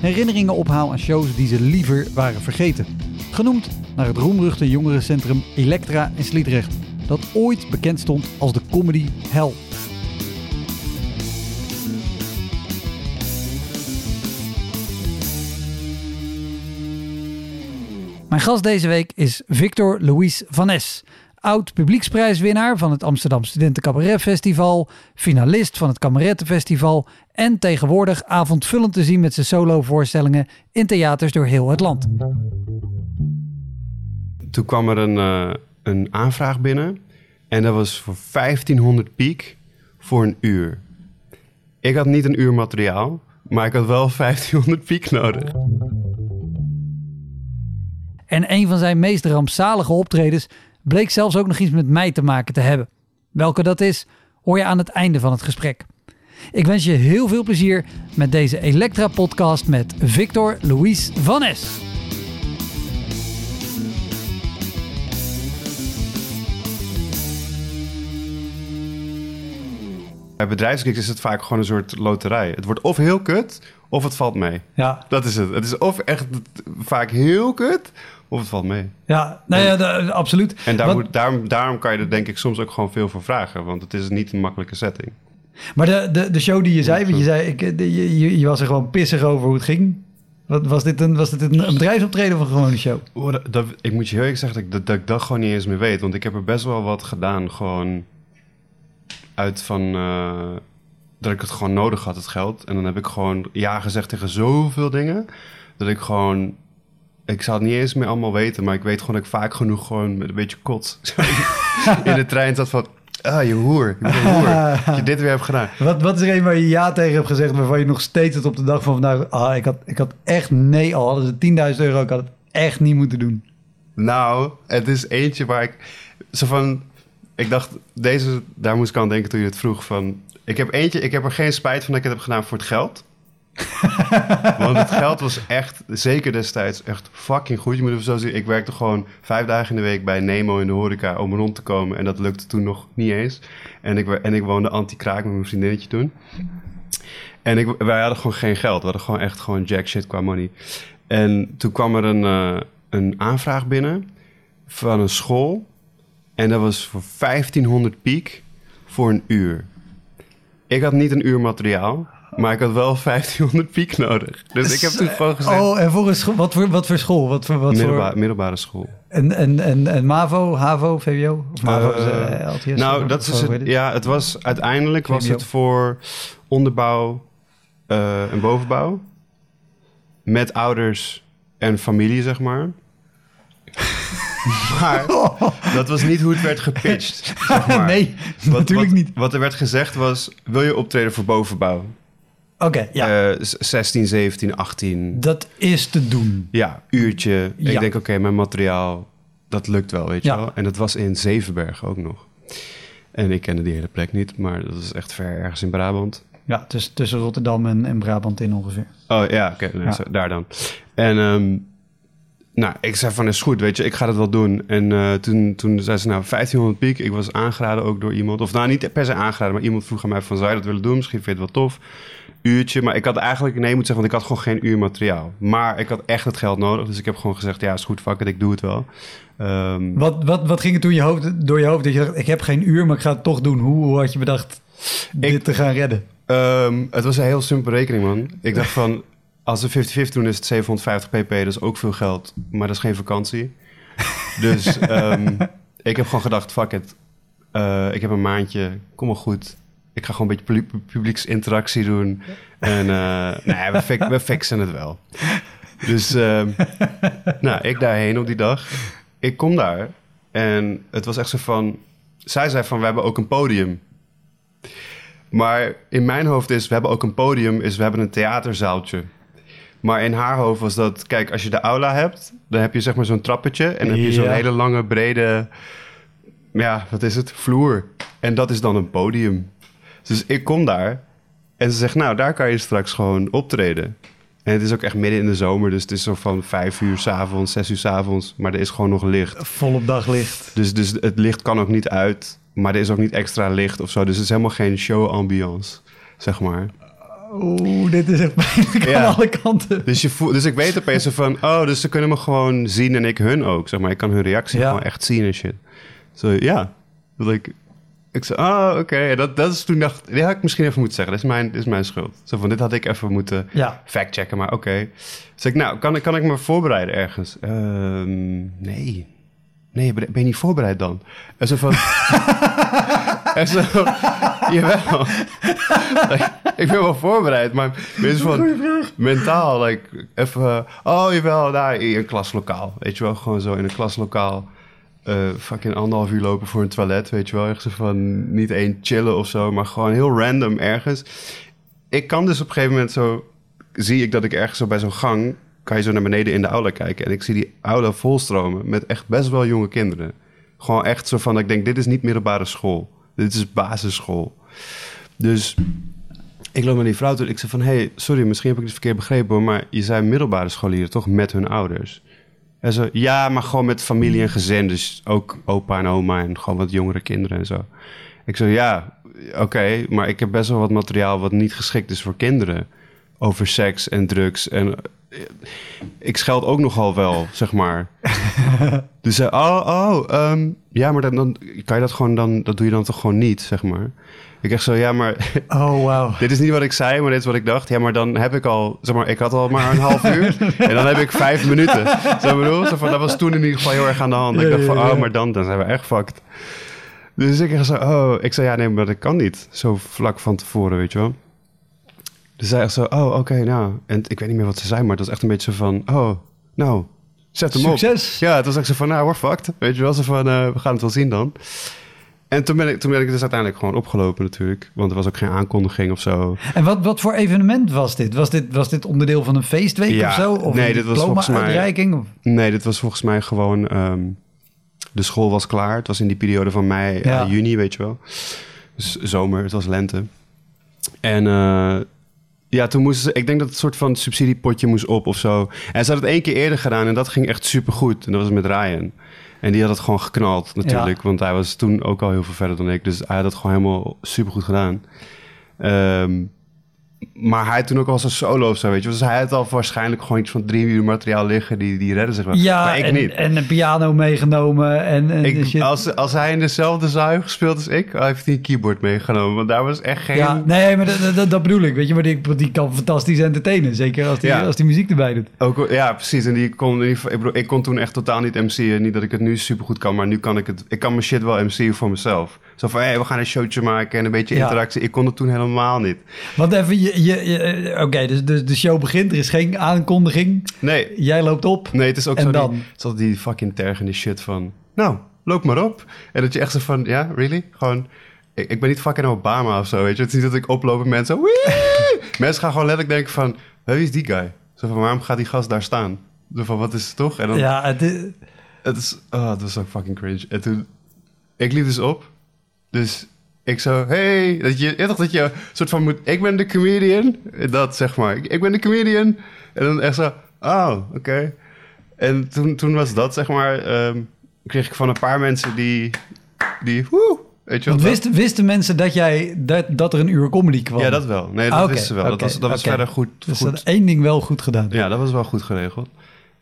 herinneringen ophaal aan shows die ze liever waren vergeten. Genoemd naar het roemruchte jongerencentrum Elektra in Sliedrecht, dat ooit bekend stond als de comedy hell. Mijn gast deze week is Victor Louis Van Es. Oud publieksprijswinnaar van het Amsterdam Studenten Cabaret Festival, finalist van het Kamerettenfestival en tegenwoordig avondvullend te zien met zijn solovoorstellingen in theaters door heel het land. Toen kwam er een, eh, een aanvraag binnen en dat was voor 1500 piek voor een uur. Ik had niet een uur materiaal, maar ik had wel 1500 piek nodig. En een van zijn meest rampzalige optredens bleek zelfs ook nog iets met mij te maken te hebben. Welke dat is, hoor je aan het einde van het gesprek. Ik wens je heel veel plezier met deze Elektra-podcast met Victor Louis Van Es. Bij bedrijfskicks is het vaak gewoon een soort loterij. Het wordt of heel kut, of het valt mee. Ja, Dat is het. Het is of echt vaak heel kut, of het valt mee. ja, nou ja, da- absoluut. En daar Wat- moet, daarom, daarom kan je er denk ik soms ook gewoon veel voor vragen. Want het is niet een makkelijke setting. Maar de, de, de show die je zei, want je zei, ik, de- je, je, je was er gewoon pissig over hoe het ging. Wat, was, dit een, was dit een, bedrijfsoptreden of een gewone show? Oh, dat, dat- ik moet je heel eerlijk zeggen dat ik, dat, dat ik dat gewoon niet eens meer weet. Want ik heb er best wel wat gedaan. Gewoon uit van... eh, dat ik het gewoon nodig had, het geld. En dan heb ik gewoon ja gezegd tegen zoveel dingen. Dat ik gewoon... Ik zou het niet eens meer allemaal weten. Maar ik weet gewoon dat ik vaak genoeg gewoon met een beetje kot... in de trein zat van... Ah, je hoer. Je hoer. Dat je dit weer hebt gedaan. Wat, wat is er een waar je ja tegen hebt gezegd, waarvan je nog steeds tot op de dag van vandaag... Ah, ik had, ik had echt nee, al hadden ze 10.000 euro, ik had het echt niet moeten doen. Nou, het is eentje waar ik... Zo van... Ik dacht, deze... Daar moest ik aan denken toen je het vroeg van... Ik heb eentje... Ik heb er geen spijt van dat ik het heb gedaan voor het geld. Want het geld was echt, zeker destijds, echt fucking goed. Je moet even zo zien. Ik werkte gewoon vijf dagen in de week bij Nemo in de horeca om rond te komen. En dat lukte toen nog niet eens. En ik, en ik woonde anti-kraak met mijn vriendinnetje toen. En ik, wij hadden gewoon geen geld. We hadden gewoon echt gewoon jack shit qua money. En toen kwam er een, eh, een aanvraag binnen van een school. En dat was voor 1500 piek voor een uur. Ik had niet een uur materiaal, maar ik had wel 1500 piek nodig. Dus ik heb toen gewoon gezegd... Oh, en voor een school, wat, voor, wat voor school? Wat voor, wat middelba- voor, middelbare school. en, en, en, en MAVO, HAVO, VWO? Of MAVO is Eh, eh, LTS? nou, dat is het. Ja, het was uiteindelijk was het voor onderbouw eh, en bovenbouw. Met ouders en familie, zeg maar. maar dat was niet hoe het werd gepitcht. Zeg maar. nee, Wat- natuurlijk wat, niet. Wat er werd gezegd was: wil je optreden voor bovenbouw? Oké, ja, Eh, z- 16, 17, 18. dat is te doen. Ja, uurtje. Ja. Ik denk, oké, mijn materiaal, dat lukt wel, weet je Ja. wel. En dat was in Zevenberg ook nog. En ik kende die hele plek niet, maar dat is echt ver ergens in Brabant. Ja, tussen, tussen Rotterdam en, en Brabant in ongeveer. Oh ja, oké, Ja. zo- daar dan. En ehm, nou, ik zei van, is goed, weet je, ik ga het wel doen. En eh, toen, toen zei ze, nou, 1500 piek. Ik was aangeraden ook door iemand. Of nou, niet per se aangeraden, maar iemand vroeg aan mij van, zou je dat willen doen? Misschien vind je het wel tof. Uurtje, maar ik had eigenlijk nee moeten zeggen, want ik had gewoon geen uur materiaal. Maar ik had echt het geld nodig, dus ik heb gewoon gezegd, ja, is goed, fuck it, ik doe het wel. Ehm, Wat, wat, wat ging er toen je hoofd, door je hoofd dat je dacht, ik heb geen uur, maar ik ga het toch doen. Hoe, hoe had je bedacht dit te gaan redden? Ehm, het was een heel simpele rekening, man. Ik dacht van, als we 50-50 doen, is het 750 pp. Dat is ook veel geld, maar dat is geen vakantie. Dus ehm, ik heb gewoon gedacht, fuck it. Eh, ik heb een maandje, kom maar goed. Ik ga gewoon een beetje pu- publieksinteractie doen. En eh, nee, we, fix- we fixen het wel. Dus ehm, nou, ik daarheen op die dag. Ik kom daar en het was echt zo van... Zij zei van, we hebben ook een podium. Maar in mijn hoofd is, we hebben ook een podium, is we hebben een theaterzaaltje. Maar in haar hoofd was dat, kijk, als je de aula hebt, dan heb je zeg maar zo'n trappetje en dan heb je zo'n Ja. hele lange, brede, ja, wat is het, vloer. En dat is dan een podium. Dus ik kom daar en ze zegt, nou, daar kan je straks gewoon optreden. En het is ook echt midden in de zomer, dus het is zo van vijf uur s'avonds, zes uur s'avonds, maar er is gewoon nog licht. Volop daglicht. Dus, dus het licht kan ook niet uit, maar er is ook niet extra licht of zo. Dus het is helemaal geen show-ambiance, zeg maar. Oeh, dit is echt pijnlijk Ja. aan alle kanten. Dus, je voelt, dus ik weet opeens van, oh, dus ze kunnen me gewoon zien en ik hun ook. Zeg maar, ik kan hun reactie Ja. gewoon echt zien en shit. Zo, ja. Dat ik, ik zei, oh, oké. En Dat, dat is toen dacht, dit had ik misschien even moeten zeggen. Dit is mijn, dit is mijn schuld. Zo van, dit had ik even moeten Ja. factchecken, maar oké. Dus ik, nou, kan, ik- kan ik me voorbereiden ergens? Ehm, nee. Nee, ben ben je niet voorbereid dan? En zo van... en zo, jawel. Ik ben wel voorbereid, maar mensen van mentaal, like, even... oh, jawel, daar in een klaslokaal. Weet je wel, gewoon zo in een klaslokaal... eh fucking anderhalf uur lopen voor een toilet, weet je wel. Echt zo van, niet één chillen of zo, maar gewoon heel random ergens. Ik kan dus op een gegeven moment zo... zie ik dat ik ergens zo bij zo'n gang... kan je zo naar beneden in de aula kijken... en ik zie die aula volstromen met echt best wel jonge kinderen. Gewoon echt zo van, ik denk, dit is niet middelbare school. Dit is basisschool. Dus ik loop naar die vrouw toe ik zeg van... hey, sorry, misschien heb ik het verkeerd begrepen... maar je zei middelbare scholieren toch met hun ouders? En zo, ja, maar gewoon met familie en gezin. Dus ook opa en oma en gewoon wat jongere kinderen en zo. Ik zo, ja, oké, maar ik heb best wel wat materiaal... wat niet geschikt is voor kinderen. Over seks en drugs en... eh, Ik scheld ook nogal wel, zeg maar. Dus zei, oh, oh, ehm, ja, maar dan, dan kan je dat gewoon dan... dat doe je dan toch gewoon niet, zeg maar. Ik echt zo, ja, maar Oh, wauw. dit is niet wat ik zei, maar dit is wat ik dacht. Ja, maar dan heb ik al, zeg maar, ik had al maar een half uur. en dan heb ik vijf minuten. Zo bedoel, zo van, dat was toen in ieder geval heel erg aan de hand. Ja, ik dacht van, oh, maar dan, dan zijn we echt fucked. Dus ik zo, oh, ik zei, ja, nee, maar dat kan niet. Zo vlak van tevoren, weet je wel. Dus zij echt zo, oh, oké, nou. En ik weet niet meer wat ze zei, maar het was echt een beetje zo van, oh, nou, zet hem op. Succes. Ja, het was echt zo van, nou, we're fucked. Weet je wel, zo van, eh, we gaan het wel zien dan. En toen ben, ik, toen ben ik dus uiteindelijk gewoon opgelopen natuurlijk. Want er was ook geen aankondiging of zo. En wat, wat voor evenement was dit? Was dit, was dit onderdeel van een feestweek Ja, of zo? Of nee, een dit was volgens mij- Nee, dit was volgens mij gewoon... ehm, de school was klaar. Het was in die periode van mei, Ja. eh, juni, weet je wel. Dus zomer, het was lente. En eh, ja, toen moesten ze... Ik denk dat het soort van subsidiepotje moest op of zo. En ze had het één keer eerder gedaan en dat ging echt supergoed. En dat was met Ryan. En die had het gewoon geknald natuurlijk. Want hij was toen ook al heel veel verder dan ik. Dus hij had het gewoon helemaal supergoed gedaan. Ehm, maar hij toen ook al zijn solo of zo, weet je. Dus hij had al waarschijnlijk gewoon iets van drie uur materiaal liggen. Die, die redden zich wel. Ja, maar ik en, niet. en een piano meegenomen en, en Ik, shit. als, als hij in dezelfde zaal heeft gespeeld als ik, hij heeft hij een keyboard meegenomen. Want daar was echt geen... Ja, nee, maar dat, dat, dat bedoel ik. Weet je, maar die, die kan fantastisch entertainen. Zeker als die, Ja. als die muziek erbij doet. Ook, ja, precies. En die kon, ik, bedoel, ik kon toen echt totaal niet MC'en. Niet dat ik het nu supergoed kan, maar nu kan ik het. Ik kan mijn shit wel MC'en voor mezelf. Zo van, hé, we gaan een showtje maken en een beetje Ja. interactie. Ik kon het toen helemaal niet. Want even, je, je, je- eh, oké, dus de, de show begint. Er is geen aankondiging. Nee, Jij loopt op. nee het is ook En zo dan? Die, het is altijd die fucking tergende shit van... Nou, loop maar op. En dat je echt zo van, ja, really? Gewoon... Ik, ik ben niet fucking Obama of zo, weet je. Het is niet dat ik oploop en mensen... "Wee!" mensen gaan gewoon letterlijk denken van... "Hé, Wie is die guy? Zo van, waarom gaat die gast daar staan? Zo van, wat is het toch? En dan, Ja, het is- Het is, oh, het was ook fucking cringe. En toen, ik liep dus op. Dus ik zo, hey, dat je, toch dat je soort van moet, ik ben de comedian. Dat zeg maar, ik, ik ben de comedian. En dan echt zo, oh, oké. En toen, toen was dat, zeg maar, ehm, kreeg ik van een paar mensen die, die, woe, weet je wel. wisten, wisten mensen dat, jij, dat, dat er een uur comedy kwam? Ja, dat wel. Nee, dat Ah, wisten ze wel. dat was, dat was verder goed. Dus goed. dat één ding wel goed gedaan. Ja, dat was wel goed geregeld.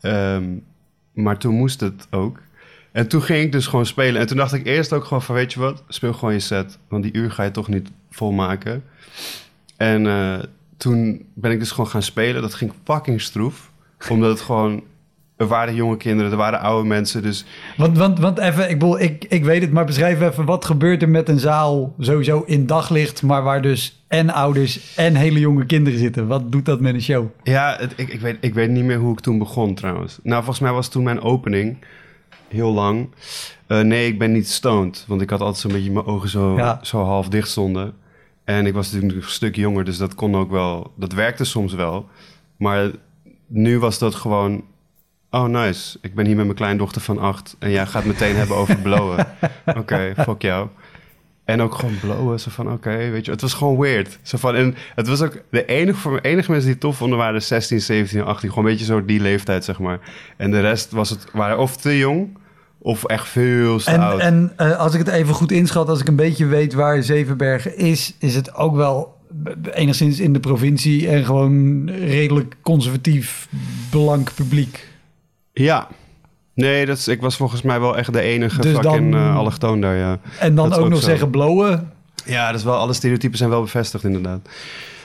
Ehm, maar toen moest het ook. En toen ging ik dus gewoon spelen. En toen dacht ik eerst ook gewoon van, weet je wat? Speel gewoon je set. Want die uur ga je toch niet volmaken. En eh, toen ben ik dus gewoon gaan spelen. Dat ging fucking stroef. Omdat het gewoon... Er waren jonge kinderen, er waren oude mensen. Dus Want, want, want even, ik, bedoel, ik, ik weet het, maar beschrijf even wat gebeurt er met een zaal sowieso in daglicht, maar waar dus en ouders en hele jonge kinderen zitten. Wat doet dat met een show? ja, het- ik, ik, weet, ik weet niet meer hoe ik toen begon trouwens. Nou, volgens mij was toen mijn opening heel lang. Eh, nee, ik ben niet stoned. Want ik had altijd zo'n beetje mijn ogen zo, Ja. zo half dicht stonden. En ik was natuurlijk een stuk jonger, dus dat kon ook wel. Dat werkte soms wel. Maar nu was dat gewoon. Oh, nice. Ik ben hier met mijn kleindochter van acht. En jij gaat meteen hebben over blowen. Oké, fuck jou. En ook gewoon blowen. Zo van, oké, weet je. Het was gewoon weird. Zo van, en het was ook de enige, voor enige mensen die het tof vonden waren 16, 17, 18. Gewoon een beetje zo die leeftijd, zeg maar. En de rest was het, waren of te jong of echt veel te En, oud. en eh, als ik het even goed inschat, als ik een beetje weet waar Zevenbergen is, is het ook wel enigszins in de provincie en gewoon redelijk conservatief blank publiek. Ja. Nee, dat is, ik was volgens mij wel echt de enige Dus fucking dan- eh allochtoon daar, ja. En dan Dat is ook ook nog zo. zeggen blowen. Ja, dus wel, alle stereotypen zijn wel bevestigd inderdaad.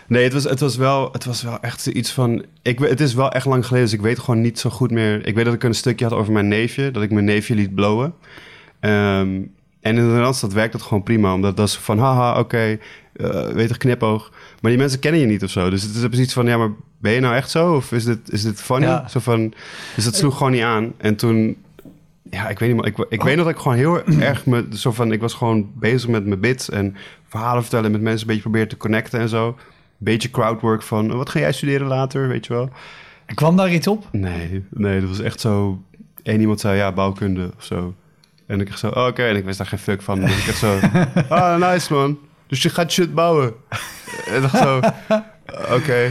Nee, het was, het was, wel, het was wel echt iets van... Ik, het is wel echt lang geleden, dus ik weet gewoon niet zo goed meer... Ik weet dat ik een stukje had over mijn neefje, dat ik mijn neefje liet blowen. Ehm, en in de Randstad werkt dat gewoon prima, omdat dat is van... Haha, oké, eh, weet je, knipoog. Maar die mensen kennen je niet of zo. Dus het is precies van, ja, maar ben je nou echt zo? Of is dit, is dit funny? Ja. Zo van, dus dat sloeg gewoon niet aan. En toen ja, ik weet niet, maar ik, ik weet nog dat ik gewoon heel erg me, zo van, ik was gewoon bezig met mijn bits en verhalen vertellen met mensen, een beetje proberen te connecten en zo. Beetje crowdwork van, wat ga jij studeren later, weet je wel? En kwam daar iets op? Nee, nee, dat was echt zo, één iemand zei, ja, bouwkunde of zo. En ik echt zo, oh, oké, en ik wist daar geen fuck van. Dus ik echt zo, ah, nice man. Dus je gaat shit bouwen. En dacht zo, oké.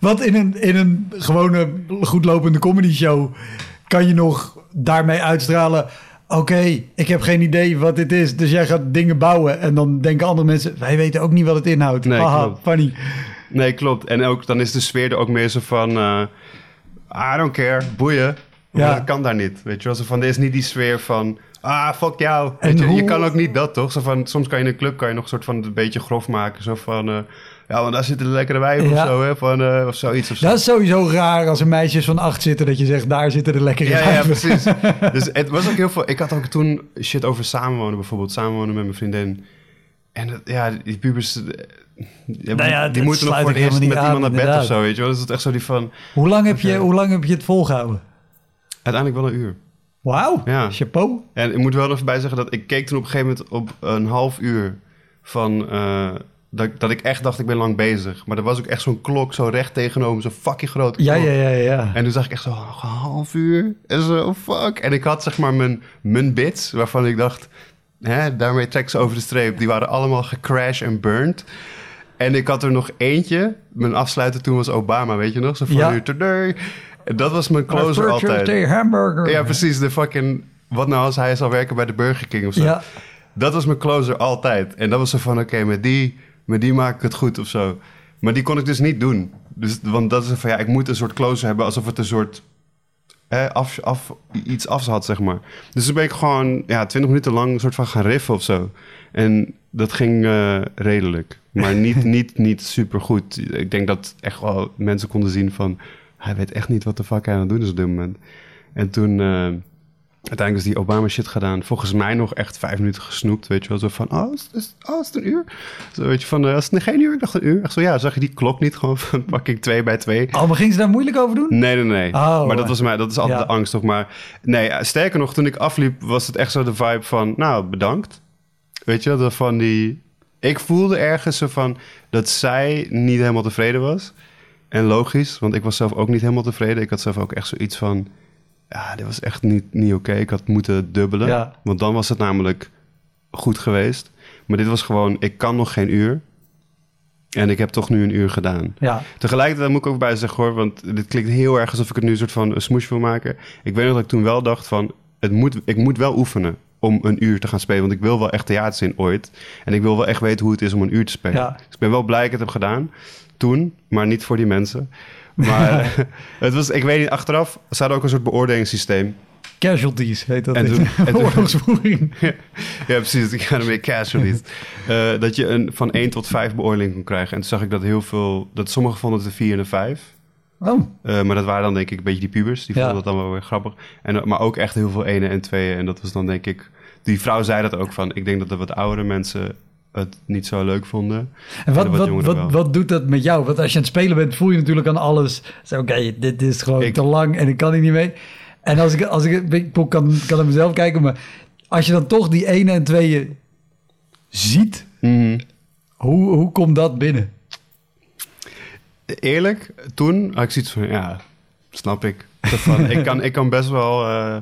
Want in een, in een gewone goed lopende comedy show kan je nog daarmee uitstralen. Oké, ik heb geen idee wat dit is, dus jij gaat dingen bouwen. En dan denken andere mensen, wij weten ook niet wat het inhoudt. Nee, klopt. funny. Nee, klopt. En ook, dan is de sfeer er ook meer zo van... eh, I don't care, boeien. Ja. dat kan daar niet, weet je wel. Zo van, er is niet die sfeer van... Ah, fuck jou. En je, kan ook niet dat, toch? Zo van, soms kan je in een club kan je nog een soort van een beetje grof maken. Zo van... eh, ja, want daar zitten de lekkere wijven Ja. of zo, hè? Van, eh, of zoiets of zo. Dat is sowieso raar als er meisjes van acht zitten, dat je zegt, daar zitten de lekkere Ja, ja, wijven. precies. Dus het was ook heel veel... Ik had ook toen shit over samenwonen bijvoorbeeld. Samenwonen met mijn vriendin. En dat- ja, die pubers... eh, ja, Nou ja, die dat moeten nog voor het eerst met aan, iemand naar bed of inderdaad. zo, weet je wel. Dus het is echt zo die van... Hoe, lang heb je, hoe lang heb je het volgehouden? Uiteindelijk wel een uur. Wauw, Ja. chapeau. En ik moet wel even bij zeggen dat ik keek toen op een gegeven moment op een half uur van... eh, dat, dat ik echt dacht, ik ben lang bezig. Maar er was ook echt zo'n klok zo recht tegenover, zo'n fucking grote Ja, klok. ja, ja, ja. En toen zag ik echt zo, nog een half uur? En zo, oh, fuck. En ik had zeg maar mijn, mijn bits, waarvan ik dacht... Hè, daarmee trek ze over de streep. Die waren allemaal gecrashed en burned. En ik had er nog eentje. Mijn afsluiter toen was Obama, weet je nog? Zo van Ja. Dat was mijn closer altijd. a hamburger. Ja, precies. De fucking... Wat nou als hij zal werken bij de Burger King of zo? Ja, Dat was mijn closer altijd. En dat was zo van, oké, met, die, met die maak ik het goed of zo. Maar die kon ik dus niet doen. Dus, want dat is van, ja, ik moet een soort closer hebben... alsof het een soort eh, af, af, iets had, zeg maar. Dus toen ben ik gewoon ja, 20 minuten lang een soort van gaan riffen of zo. En dat ging eh, redelijk. Maar niet, niet, niet super goed. Ik denk dat echt wel mensen konden zien van... hij weet echt niet wat de fuck hij aan het doen is op dit moment. En toen... eh, Uiteindelijk is die Obama shit gedaan. Volgens mij nog echt vijf minuten gesnoept. Weet je wel, zo van, oh, is, is, oh, is het een uur? Zo weet je van, eh, is het geen uur? Ik dacht een uur. Echt zo, ja, zag je die klok niet gewoon van fucking twee bij twee? oh, maar ging ze daar moeilijk over doen? Nee, nee, nee. Oh, maar dat was mij, dat is altijd ja. de angst toch. Maar nee, eh, sterker nog, toen ik afliep, was het echt zo de vibe van, nou, bedankt. Weet je, wel, van die. Ik voelde ergens zo van dat zij niet helemaal tevreden was. En logisch, want ik was zelf ook niet helemaal tevreden. Ik had zelf ook echt zoiets van, ja, dit was echt niet, niet oké. Ik had moeten dubbelen, Ja. want dan was het namelijk goed geweest. Maar dit was gewoon, ik kan nog geen uur. En ik heb toch nu een uur gedaan. Ja, Tegelijkertijd moet ik ook bij zeggen hoor, want dit klinkt heel erg alsof ik het nu een soort van een smoesje wil maken. Ik weet nog dat ik toen wel dacht van, het moet, ik moet wel oefenen om een uur te gaan spelen, want ik wil wel echt theater zien ooit. En ik wil wel echt weten hoe het is om een uur te spelen. Ja. Dus ik ben wel blij dat ik het heb gedaan, toen, maar niet voor die mensen. Maar het was, ik weet niet, achteraf, ze hadden ook een soort beoordelingssysteem. casualties heet dat. En toen- en toen- ja, precies. Ik ga ermee casualties. Eh dat je een, van 1 tot 5 beoordeling kon krijgen. En toen zag ik dat heel veel... Dat sommigen vonden het een 4 en een 5. Oh, Eh, maar dat waren dan denk ik een beetje die pubers. Die Ja. vonden dat dan wel weer grappig. En, eh, maar ook echt heel veel ene en tweeën. En dat was dan denk ik... Die vrouw zei dat ook van... Ik denk dat de wat oudere mensen het niet zo leuk vonden. en wat, wat wat, wat, doet dat met jou? Want als je aan het spelen bent, voel je natuurlijk aan alles. Oké, dit is gewoon Ik- te lang en ik kan hier niet mee. En als ik, als ik, ik kan, kan naar mezelf kijken, maar als je dan toch die ene en tweeën ziet, Mhm. hoe, hoe komt dat binnen? Eerlijk, toen had ik zoiets van... Ja, snap ik. Ik, kan, ik kan best wel eh,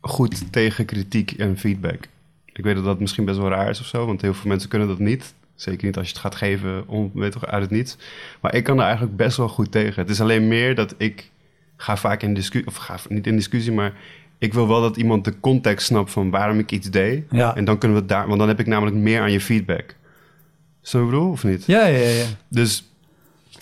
goed tegen kritiek en feedback. Ik weet dat dat misschien best wel raar is of zo. Want heel veel mensen kunnen dat niet. Zeker niet als je het gaat geven om, weet toch, uit het niets. Maar ik kan er eigenlijk best wel goed tegen. Het is alleen meer dat ik ga vaak in discussie... Of ga niet in discussie, maar... Ik wil wel dat iemand de context snapt van waarom ik iets deed. Ja. En dan kunnen we het daar... Want dan heb ik namelijk meer aan je feedback. Zo bedoel, of niet? Ja, ja, ja. Dus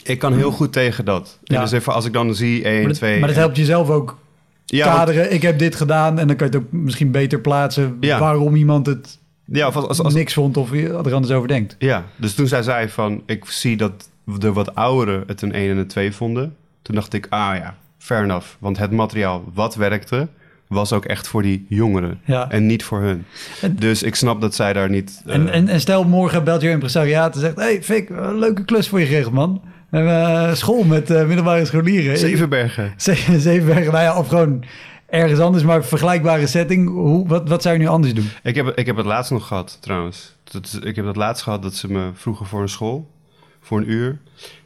ik kan heel goed tegen dat. En Ja. dus even als ik dan zie 1, Maar dat, 2... maar dat helpt jezelf ook ja, want-. Ik heb dit gedaan en dan kan je het ook misschien beter plaatsen Ja. waarom iemand het ja, of als, als, als- niks vond of er anders over denkt. ja, dus toen zij zei van... Ik zie dat de wat ouderen het een 1 en een 2 vonden. Toen dacht ik, ah ja, fair enough. Want het materiaal wat werkte... was ook echt voor die jongeren. Ja. En niet voor hun. En- dus ik snap dat zij daar niet... eh, En, en, en stel morgen belt je impresariaat en zegt... hey, Fik, leuke klus voor je geregeld, man. Eh, school met eh, middelbare scholieren. Zevenbergen. Ze- Zevenbergen, nou ja, of gewoon ergens anders, maar vergelijkbare setting. Hoe, wat, wat zou je nu anders doen? Ik heb, ik heb het laatst nog gehad, trouwens. Dat, ik heb het laatst gehad dat ze me vroegen voor een school. Voor een uur.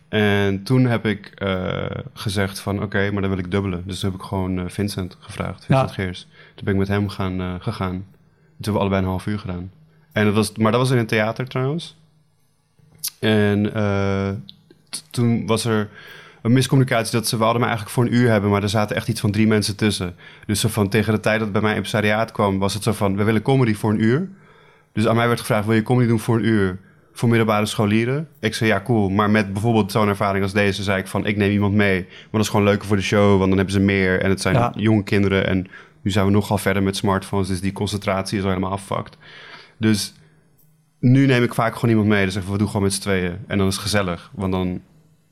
En toen heb ik eh, gezegd van... Oké, maar dan wil ik dubbelen. Dus toen heb ik gewoon Vincent gevraagd. Vincent Ja. Geers. Toen ben ik met hem gaan, gegaan. Toen hebben we allebei een half uur gedaan. En dat was, maar dat was in een theater trouwens. En toen was er een miscommunicatie dat ze... Hadden me eigenlijk voor een uur hebben... maar er zaten echt iets van drie mensen tussen. Dus zo van tegen de tijd dat het bij mij impresariaat kwam... was het zo van, we willen comedy voor een uur. Dus aan mij werd gevraagd, wil je comedy doen voor een uur... voor middelbare scholieren? Ik zei, ja, cool. Maar met bijvoorbeeld zo'n ervaring als deze... zei ik van, ik neem iemand mee. Maar dat is gewoon leuker voor de show... want dan hebben ze meer. En het zijn Ja. jonge kinderen... en nu zijn we nogal verder met smartphones... dus die concentratie is al helemaal affucked. Dus nu neem ik vaak gewoon iemand mee. Dan zeggen we, we doen gewoon met z'n tweeën. En dan is het gezellig. Want dan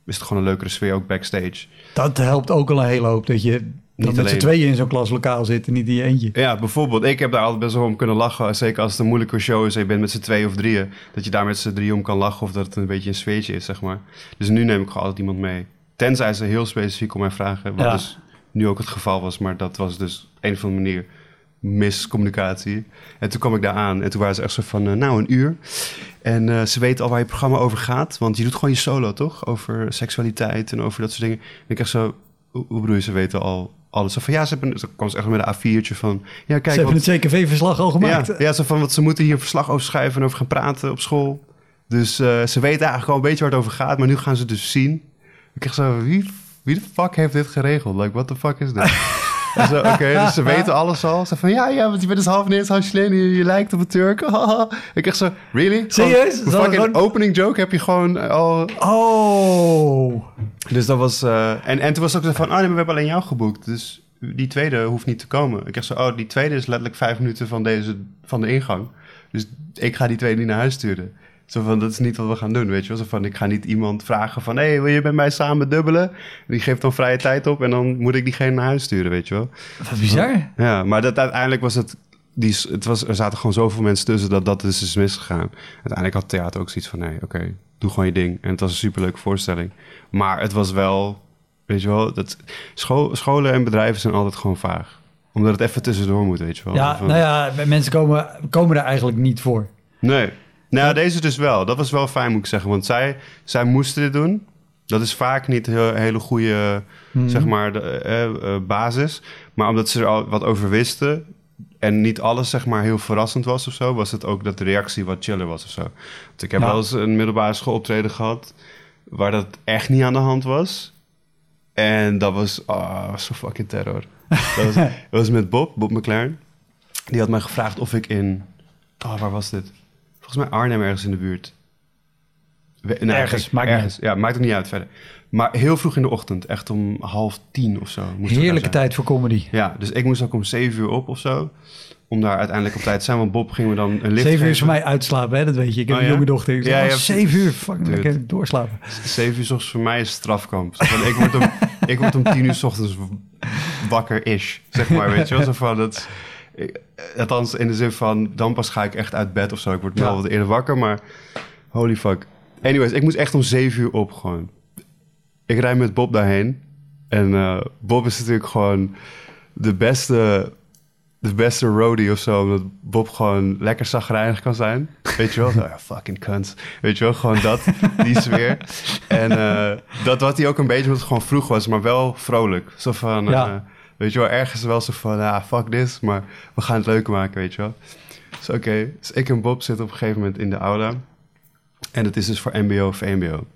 is het gewoon een leukere sfeer ook backstage. Dat helpt ook al een hele hoop. Dat je dan met z'n tweeën in zo'n klaslokaal zit en niet in je eentje. Ja, bijvoorbeeld. Ik heb daar altijd best wel om kunnen lachen. Zeker als het een moeilijke show is en je bent met z'n tweeën of drieën. Dat je daar met z'n drieën om kan lachen of dat het een beetje een sfeertje is, zeg maar. Dus nu neem ik gewoon altijd iemand mee. Tenzij ze heel specifiek om mij vragen. Wat Ja. dus nu ook het geval was. Maar dat was dus een of andere manier miscommunicatie. En toen kwam ik daar aan en toen waren ze echt zo van, eh, nou een uur. En eh, ze weten al waar je programma over gaat. Want je doet gewoon je solo, toch? Over seksualiteit en over dat soort dingen. En ik echt zo, hoe, bedoel je, ze weten al alles. Zo van, ja, ze hebben, ze kwam ze echt met een A4'tje van, ja, kijk, Ze hebben het CKV-verslag al gemaakt. ja, ja, zo van, wat ze moeten hier verslag over schrijven en over gaan praten op school. Dus eh, ze weten eigenlijk al een beetje waar het over gaat, maar nu gaan ze het dus zien. Ik echt zo, wie, wie de fuck heeft dit geregeld? Like, what the fuck is dit? Oké, dus ze weten alles al. Ze van, ja, ja, want je bent dus half Nederlands, half je, je lijkt op een Turk. ik echt zo, really? Serieus? Fucking gewoon- opening joke heb je gewoon al... Oh. Dus dat was... eh, en, en toen was het ook zo van, oh nee, maar we hebben alleen jou geboekt. Dus die tweede hoeft niet te komen. Ik echt zo, oh, die tweede is letterlijk vijf minuten van, deze, van de ingang. Dus ik ga die tweede niet naar huis sturen. Zo van, dat is niet wat we gaan doen, weet je wel. Zo van, ik ga niet iemand vragen van... hé, hey, wil je met mij samen dubbelen? Die geeft dan vrije tijd op en dan moet ik diegene naar huis sturen, weet je wel. Wat bizar. Ja, maar dat, uiteindelijk was het... Die, het was, er zaten gewoon zoveel mensen tussen dat dat dus is misgegaan. Uiteindelijk had theater ook zoiets van... nee, oké, doe gewoon je ding. En het was een superleuke voorstelling. Maar het was wel... Weet je wel, dat, school, scholen en bedrijven zijn altijd gewoon vaag. Omdat het even tussendoor moet, weet je wel. Ja, Van- nou ja, mensen komen, komen er eigenlijk niet voor. Nee. Nou, deze dus wel. Dat was wel fijn, moet ik zeggen. Want zij, zij moesten dit doen. Dat is vaak niet een heel, hele goede, Mhm. zeg maar, de, eh, eh, basis. Maar omdat ze er al wat over wisten... en niet alles, zeg maar, heel verrassend was of zo... was het ook dat de reactie wat chiller was of zo. Want ik heb Ja. wel eens een middelbare schooloptreden gehad... waar dat echt niet aan de hand was. En dat was, ah, zo fucking terror. dat, was, dat was met Bob, Bob McLaren. Die had mij gevraagd of ik in... Oh, waar was dit? Volgens mij Arnhem ergens in de buurt. We- nou, Ergens, maakt niet ergens. Ja, maakt ook niet uit verder. Maar heel vroeg in de ochtend, echt om half tien of zo. we Heerlijke tijd voor comedy. Ja, dus ik moest ook om zeven uur op of zo. Om daar uiteindelijk op tijd te zijn. Want Bob ging me dan een lift Zeven uur is voor mij uitslapen, hè? dat weet je. Ik heb Oh, een ja? jonge dochter. Ik Ja, oh, ja, zeven uur, fuck, Dude. lekker doorslapen. Zeven uur 's ochtends voor mij is strafkamp. Want ik word om, ik word om tien uur s ochtends wakker-ish, zeg maar, weet je wel. Zo van, dat, ik- althans in de zin van, dan pas ga ik echt uit bed of zo. Ik word wel Ja. wat eerder wakker, maar holy fuck. Anyways, ik moest echt om zeven uur op gewoon. Ik rijd met Bob daarheen. En eh, Bob is natuurlijk gewoon de beste, de beste roadie of zo. Omdat Bob gewoon lekker zagrijnig kan zijn. Weet je wel? Zo, ja, fucking cunts. Weet je wel? Gewoon dat, die sfeer. En eh, dat wat hij ook een beetje, omdat het gewoon vroeg was, maar wel vrolijk. Zo van, Ja. eh, weet je wel, ergens wel zo van, ah, fuck this. Maar we gaan het leuk maken, weet je wel. Dus oké, dus ik en Bob zitten op een gegeven moment in de aula. En het is dus voor mbo of mbo.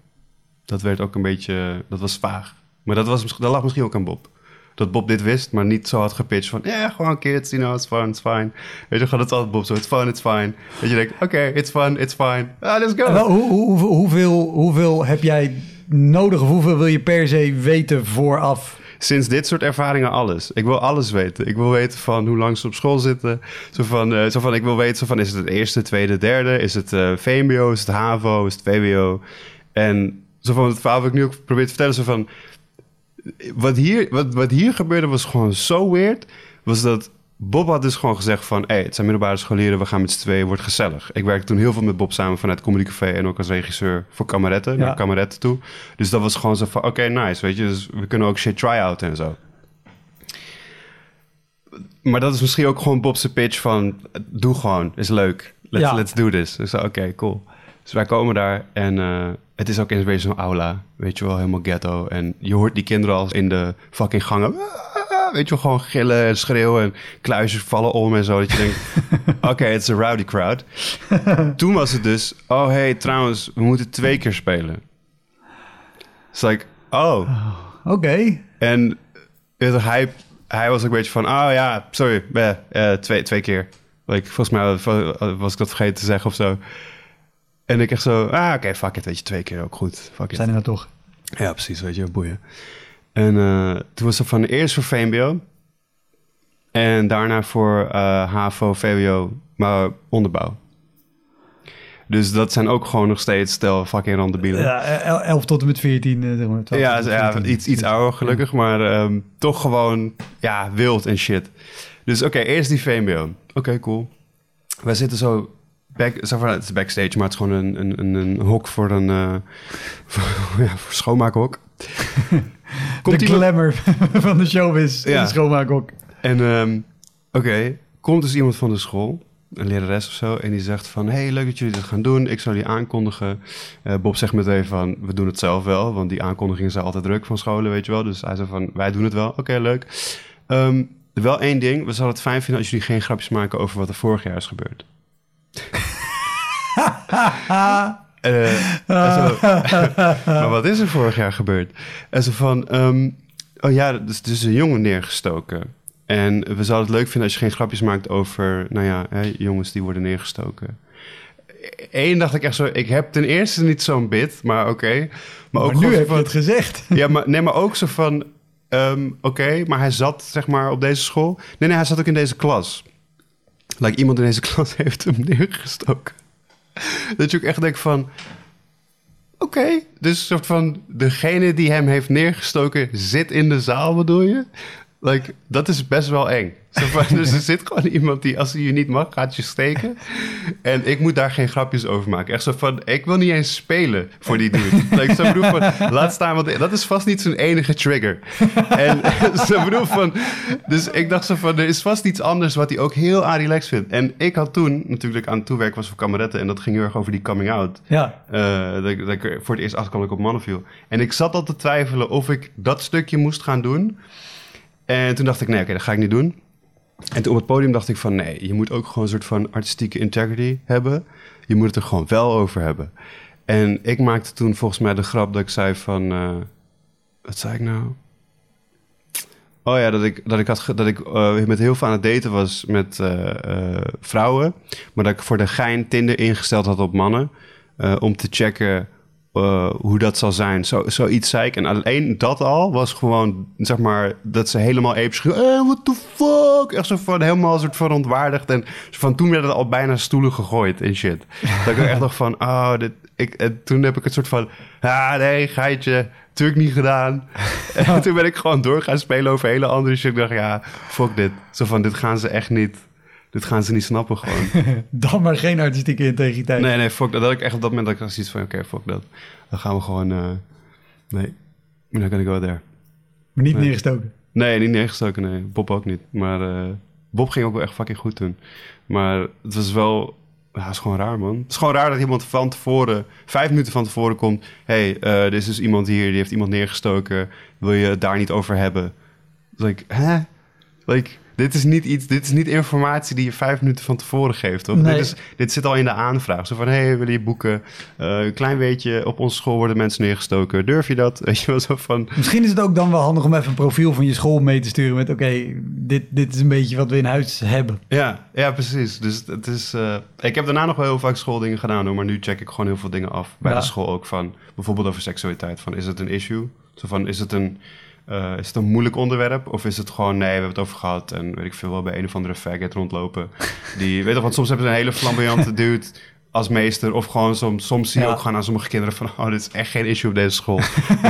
Dat werd ook een beetje, dat was vaag. Maar dat, was, dat lag misschien ook aan Bob. Dat Bob dit wist, maar niet zo had gepitcht van... Ja, gewoon kids, you know, it's fun, it's fine. Weet je, gewoon het altijd Bob zo, it's fun, it's fine. Dat je denkt, oké, it's fun, it's fine. Ah, let's go. Hoeveel, hoeveel heb jij nodig of hoeveel wil je per se weten vooraf? Sinds dit soort ervaringen alles. Ik wil alles weten. Ik wil weten van hoe lang ze op school zitten. Zo van, eh, zo van ik wil weten zo van, is het het eerste, tweede, derde? Is het eh, VMBO? Is het HAVO? Is het VWO? En zo van het verhaal ik nu ook probeer te vertellen. Zo van, wat, hier, wat, wat hier gebeurde was gewoon zo weird. Was dat Bob had dus gewoon gezegd van... Hey, het zijn middelbare scholieren, we gaan met z'n tweeën, wordt gezellig. Ik werkte toen heel veel met Bob samen vanuit Comedy Café... en ook als regisseur voor Kameretten, Ja. naar Kameretten toe. Dus dat was gewoon zo van, oké, nice, weet je. Dus we kunnen ook shit try-out en zo. Maar dat is misschien ook gewoon Bob's pitch van... doe gewoon, is leuk. Let's, Ja. let's do this. Ik zei, oké, cool. Dus wij komen daar en eh, het is ook in zo'n aula. Weet je wel, helemaal ghetto. En je hoort die kinderen al in de fucking gangen... "Ah", Weet je wel, gewoon gillen en schreeuwen en kluisjes vallen om en zo. Dat je denkt, oké, het is een rowdy crowd. Toen was het dus, oh hey, trouwens, we moeten twee keer spelen. It's like, oh... Oké. En hij, hij was ook een beetje van, oh ja, sorry, eh, eh, twee, twee keer. Like, volgens mij was- ik dat vergeten te zeggen of zo. En ik echt zo, ah oké, fuck it, weet je, twee keer ook goed. Fuck it. Zijn er nou toch? Ja, precies, weet je, boeien. En eh, toen was het van eerst voor VMBO. En daarna voor eh, HAVO, VWO, maar onderbouw. Dus dat zijn ook gewoon nog steeds stel fucking randebielen. Ja, el- 11 tot en met 14, eh, zeg maar. 12 Ja, ja 14. iets, iets ouder gelukkig, maar ehm, toch gewoon ja, wild en shit. Dus oké, eerst die VMBO. Oké, cool. Wij zitten zo, back, zo van, het is backstage, maar het is gewoon een, een, een, een hok voor een eh, voor, ja, voor schoonmaakhok. De iemand- glamour van de showbiz in Ja. de schoonmaakhok. En ehm, oké, komt dus iemand van de school, een lerares of zo, en die zegt van, hey, leuk dat jullie dit gaan doen. Ik zal jullie aankondigen. Eh, Bob zegt meteen van, we doen het zelf wel, want die aankondigingen zijn altijd druk van scholen, weet je wel. Dus hij zei van, wij doen het wel. Oké, leuk. Ehm, wel één ding, we zouden het fijn vinden als jullie geen grapjes maken over wat er vorig jaar is gebeurd. En zo, maar wat is er vorig jaar gebeurd? En zo van, ehm, oh ja, dus er is een jongen neergestoken. En we zouden het leuk vinden als je geen grapjes maakt over, nou ja, hè, jongens die worden neergestoken. Eén dacht ik echt zo, ik heb ten eerste niet zo'n bit, maar oké. Maar, Maar, ook nu heb je het gezegd. ja, maar, nee, maar ook zo van... ehm, Oké, maar hij zat zeg maar op deze school. Nee, nee, hij zat ook in deze klas. Like, iemand in deze klas heeft hem neergestoken. Dat je ook echt denkt van... Oké, dus een soort van... Degene die hem heeft neergestoken zit in de zaal, bedoel je? Like, dat is best wel eng. Dus er zit gewoon iemand die, als hij je niet mag, gaat je steken. En ik moet daar geen grapjes over maken. Echt zo van, ik wil niet eens spelen voor die dude. like, zo bedoel van, laat staan, want dat is vast niet zijn enige trigger. en zo bedoel van, dus ik dacht zo van, er is vast iets anders wat hij ook heel aan relaxed vindt. En ik had toen natuurlijk aan het toewerken was voor kameretten en dat ging heel erg over die coming out. Ja. Eh, dat, ik- dat ik voor het eerst achterkwam dat ik op mannen viel. En ik zat al te twijfelen of ik dat stukje moest gaan doen. En toen dacht ik, nee, oké, dat ga ik niet doen. En toen op het podium dacht ik van, nee, je moet ook gewoon een soort van artistieke integrity hebben. Je moet het er gewoon wel over hebben. En ik maakte toen volgens mij de grap dat ik zei van, eh, wat zei ik nou? Oh ja, dat ik, dat ik, had, dat ik eh, met heel veel aan het daten was met eh, vrouwen. Maar dat ik voor de gein Tinder ingesteld had op mannen. om te checken eh, hoe dat zal zijn. Zo, zoiets zei ik. En alleen dat al was gewoon, zeg maar, dat ze helemaal episch schreeuwen. Eh, what the fuck? Echt zo van helemaal soort verontwaardigd. En van toen werden er al bijna stoelen gegooid en shit. dat ik echt dacht van, oh, dit, ik, en toen heb ik het soort van, ah nee, geitje. Natuurlijk niet gedaan. En toen ben ik gewoon door gaan spelen over hele andere shit. Ik dacht, ja, fuck dit. Zo van, dit gaan ze echt niet... Dit gaan ze niet snappen gewoon. Dan maar geen artistieke integriteit. Nee, nee, fuck dat. Dat ik echt op dat moment dat ik zoiets van, oké, fuck dat. Dan gaan we gewoon... eh nee, we're not gonna go there. Maar niet Nee. neergestoken. Nee, niet neergestoken, nee. Bob ook niet. Maar eh, Bob ging ook wel echt fucking goed toen. Maar het was wel... Ja, het is gewoon raar, man. Het is gewoon raar dat iemand van tevoren... Vijf minuten van tevoren komt... hey, eh, er is dus iemand hier, die heeft iemand neergestoken. Wil je het daar niet over hebben? Like, hè? Like, dit is niet iets... Dit is niet informatie die je vijf minuten van tevoren geeft, toch? Nee. Dit, is, dit zit al in de aanvraag. Zo van, hey, willen je boeken? Eh, een klein beetje, op onze school worden mensen neergestoken. Durf je dat? Weet je wel, zo van... Misschien is het ook dan wel handig om even een profiel van je school mee te sturen met... oké, dit, dit is een beetje wat we in huis hebben. Ja, ja, precies. Dus het is. eh, ik heb daarna nog wel heel vaak schooldingen gedaan, hoor, maar nu check ik gewoon heel veel dingen af. Bij Ja. de school ook van bijvoorbeeld over seksualiteit. Van is het een issue? Zo van is het een. Eh, is het een moeilijk onderwerp? Of is het gewoon, nee, we hebben het over gehad en weet ik veel wel bij een of andere faggot rondlopen. Die, weet je, want soms hebben ze een hele flamboyante dude als meester. Of gewoon soms, soms zie je Ja. ook gewoon aan sommige kinderen van, oh, dit is echt geen issue op deze school.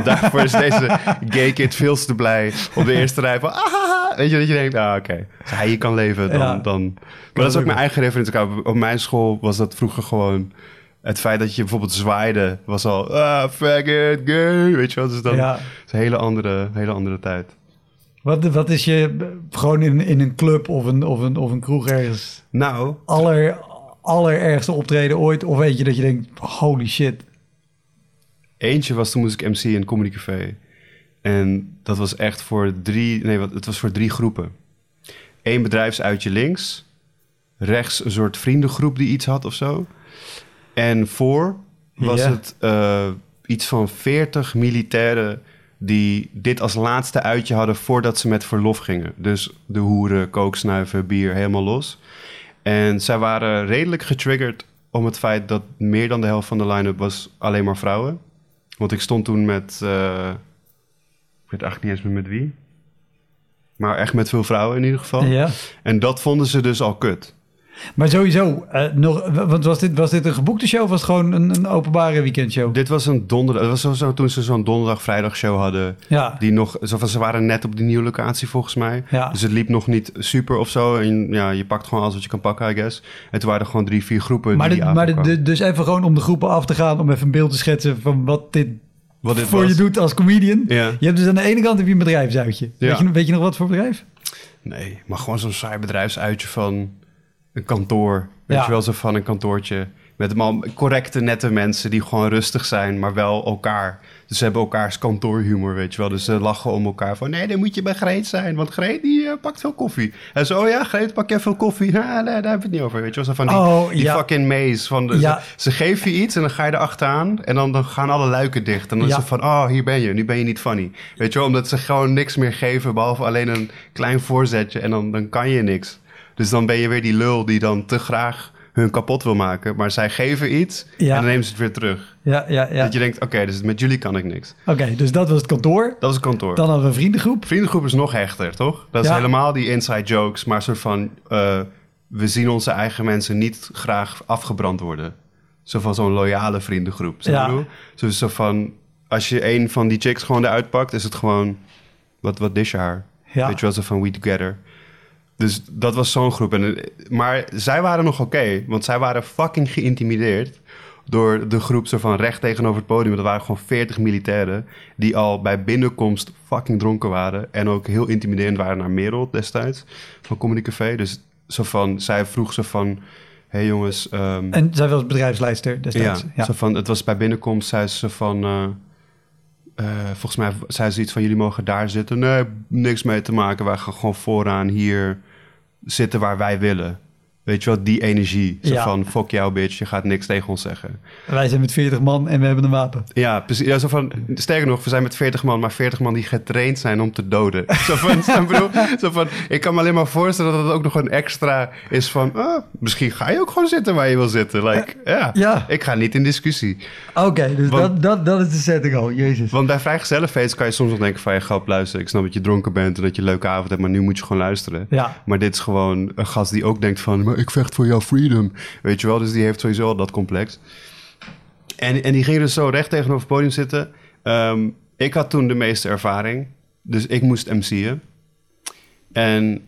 Daarvoor is deze gay kid veel te blij op de eerste rij van, ah, weet je, dat je denkt, ah, oké. Als hij hier kan leven, dan... Ja. dan maar dat is ook mijn eigen referentie. Op- Op mijn school was dat vroeger gewoon... Het feit dat je bijvoorbeeld zwaaide was al... Ah, faggot, gay, weet je wel. Dus dan Ja. is een hele andere, hele andere tijd. Wat, wat is je, gewoon in, in een club of een, of, een, of een kroeg ergens... Nou, aller, allerergste optreden ooit? Of weet je dat je denkt, holy shit. eentje was toen moest ik MC in Comedy Café. En dat was echt voor drie... Nee, wat, het was voor drie groepen. Eén bedrijfsuitje links. Rechts een soort vriendengroep die iets had of zo. En voor was Ja. het eh, iets van 40 militairen die dit als laatste uitje hadden voordat ze met verlof gingen. Dus de hoeren, kooksnuiven, bier, helemaal los. En zij waren redelijk getriggerd om het feit dat meer dan de helft van de line-up was alleen maar vrouwen. Want ik stond toen met, eh, ik weet eigenlijk niet eens meer met wie. Maar echt met veel vrouwen in ieder geval. Ja. En dat vonden ze dus al kut. Maar sowieso, eh, nog, want was dit, was dit een geboekte show of was het gewoon een, een openbare weekendshow? Dit was een donderdag. Het was sowieso toen ze zo'n donderdag-vrijdag show hadden. Ja. Die nog, ze waren net op die nieuwe locatie volgens mij. Ja. Dus het liep nog niet super of zo. En ja, je pakt gewoon alles wat je kan pakken, I guess. En toen waren er gewoon drie, vier groepen. Maar, die maar dus even gewoon om de groepen af te gaan, om even een beeld te schetsen van wat dit, Wat dit voor was. je doet als comedian. Ja. Je hebt dus aan de ene kant heb je een bedrijfsuitje. Ja. Weet, je, weet je nog wat voor bedrijf? Nee, maar gewoon zo'n saai bedrijfsuitje van een kantoor. Weet Ja. je wel, zo van een kantoortje. Met allemaal correcte, nette mensen die gewoon rustig zijn, maar wel elkaar. Dus ze hebben elkaars kantoorhumor, weet je wel. Dus ze lachen om elkaar van, nee, dan moet je bij Greet zijn. Want Greet, die eh, pakt veel koffie. En zo, oh ja, Greet, pak jij veel koffie? Ja, nee, daar hebben we het niet over, weet je wel. Zo van die, Oh, die ja. fucking maze. Van de, Ja. ze, ze geven je iets en dan ga je erachteraan. En dan, dan gaan alle luiken dicht. En dan Ja. is het van, oh, hier ben je. Nu ben je niet funny. Weet je wel, omdat ze gewoon niks meer geven, behalve alleen een klein voorzetje. En dan, dan kan je niks. Dus dan ben je weer die lul die dan te graag hun kapot wil maken. Maar zij geven iets Ja. en dan nemen ze het weer terug. Ja, ja, ja. Dat je denkt, oké, dus met jullie kan ik niks. Oké, dus dat was het kantoor. Dat is een kantoor. Dan hadden we een vriendengroep. Vriendengroep is nog hechter, toch? Dat is helemaal die inside jokes, maar soort van... eh, we zien onze eigen mensen niet graag afgebrand worden. Zo van zo'n loyale vriendengroep. Ja. Dus zo van... Als je een van die chicks gewoon eruit pakt, is het gewoon... Wat, wat is je haar? Ja. Weet je wel, zo van We Together. Dus dat was zo'n groep. En, maar zij waren nog oké, want zij waren fucking geïntimideerd door de groep zo van recht tegenover het podium. Dat waren gewoon 40 militairen die al bij binnenkomst fucking dronken waren. En ook heel intimiderend waren naar Merel destijds van Comedy Café. Dus zo van, zij vroeg zo van, hé hey jongens... ehm, En zij was bedrijfsleider destijds. ja, Ja. Zo van, het was bij binnenkomst, zei ze van... eh, eh, volgens mij zei ze iets van, jullie mogen daar zitten. Nee, niks mee te maken. Wij gaan gewoon vooraan hier zitten waar wij willen. Weet je wel, die energie. Zo Ja. van, fuck jou bitch, je gaat niks tegen ons zeggen. Wij zijn met 40 man en we hebben een wapen. Ja, precies. Ja, zo van, sterker nog, we zijn met 40 man, maar 40 man die getraind zijn om te doden. Zo van, zo bedoel, zo van, ik kan me alleen maar voorstellen dat het ook nog een extra is van, ah, misschien ga je ook gewoon zitten waar je wil zitten. Like, ja, ja. ik ga niet in discussie. Oké, dus Want- dat, dat, dat is de setting al. Jezus. Want bij vrijgezellenfeest kan je soms nog denken van... je grap, luister, ik snap dat je dronken bent... en dat je een leuke avond hebt, maar nu moet je gewoon luisteren. Ja. Maar dit is gewoon een gast die ook denkt van... ik vecht voor jouw freedom. Weet je wel, dus die heeft sowieso al dat complex. En, en die ging dus zo recht tegenover het podium zitten. Ehm, ik had toen de meeste ervaring. Dus ik moest MC'en. En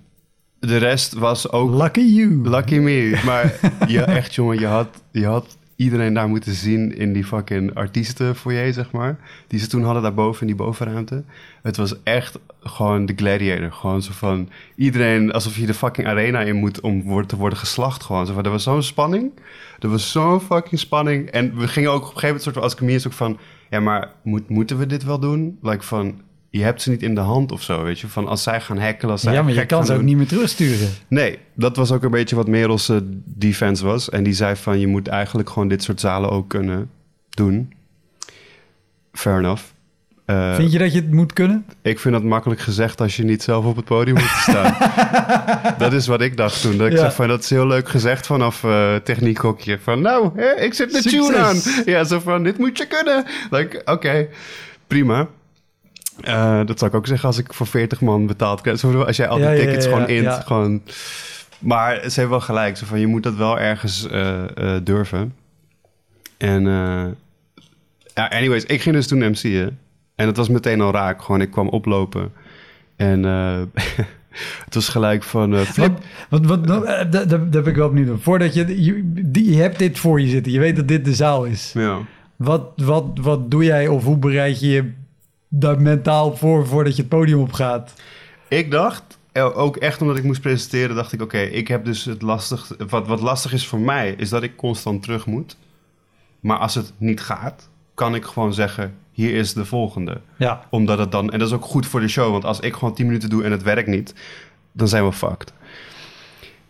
de rest was ook Lucky you. lucky me. Maar je, echt, jongen, je had, je had iedereen daar moeten zien in die fucking artiestenfoyer, zeg maar. Die ze toen hadden daarboven in die bovenruimte. Het was echt gewoon de gladiator. Gewoon zo van iedereen, alsof je de fucking arena in moet om te worden geslacht. Gewoon zo van, er was zo'n spanning. Er was zo'n fucking spanning. En we gingen ook op een gegeven moment soort van als comedians ook van... Ja, maar moet, moeten we dit wel doen? Like van, je hebt ze niet in de hand of zo, weet je? Van als zij gaan hacken, als zij Ja, maar je kan ze ook doen. niet meer terugsturen. Nee, dat was ook een beetje wat Merels eh, defense was. En die zei van, je moet eigenlijk gewoon dit soort zalen ook kunnen doen. Fair enough. Eh, Vind je dat je het moet kunnen? Ik vind dat makkelijk gezegd als je niet zelf op het podium moet staan. dat is wat ik dacht toen. Dat ik Ja. zeg van, dat is heel leuk gezegd vanaf eh techniekhokje. Van, nou, hè, ik zet de tune aan. Ja, zo van, dit moet je kunnen. Like, oké, prima. Eh, dat zou ik ook zeggen als ik voor 40 man betaald krijg. Als jij al die Ja, tickets ja, gewoon int, ja. gewoon... Maar ze hebben wel gelijk. Zo van, je moet dat wel ergens eh, eh, durven. En anyways, ik ging dus toen MC'en. En het was meteen al raak. Gewoon, ik kwam oplopen. En het was gelijk van... flip. Wat, wat, wat, daar ben ik wel naar. Voordat je, je hebt dit voor je zitten. Je weet dat dit de zaal is. Ja. Wat, wat, wat doe jij of hoe bereid je je daar mentaal voor voordat je het podium op gaat? Ik dacht, eh, ook echt omdat ik moest presenteren, dacht ik... Oké, ik heb dus het lastig... Wat, wat lastig is voor mij, is dat ik constant terug moet. Maar als het niet gaat, kan ik gewoon zeggen... Hier is de volgende. Ja, Omdat het dan... En dat is ook goed voor de show. Want als ik gewoon 10 minuten doe en het werkt niet... Dan zijn we fucked.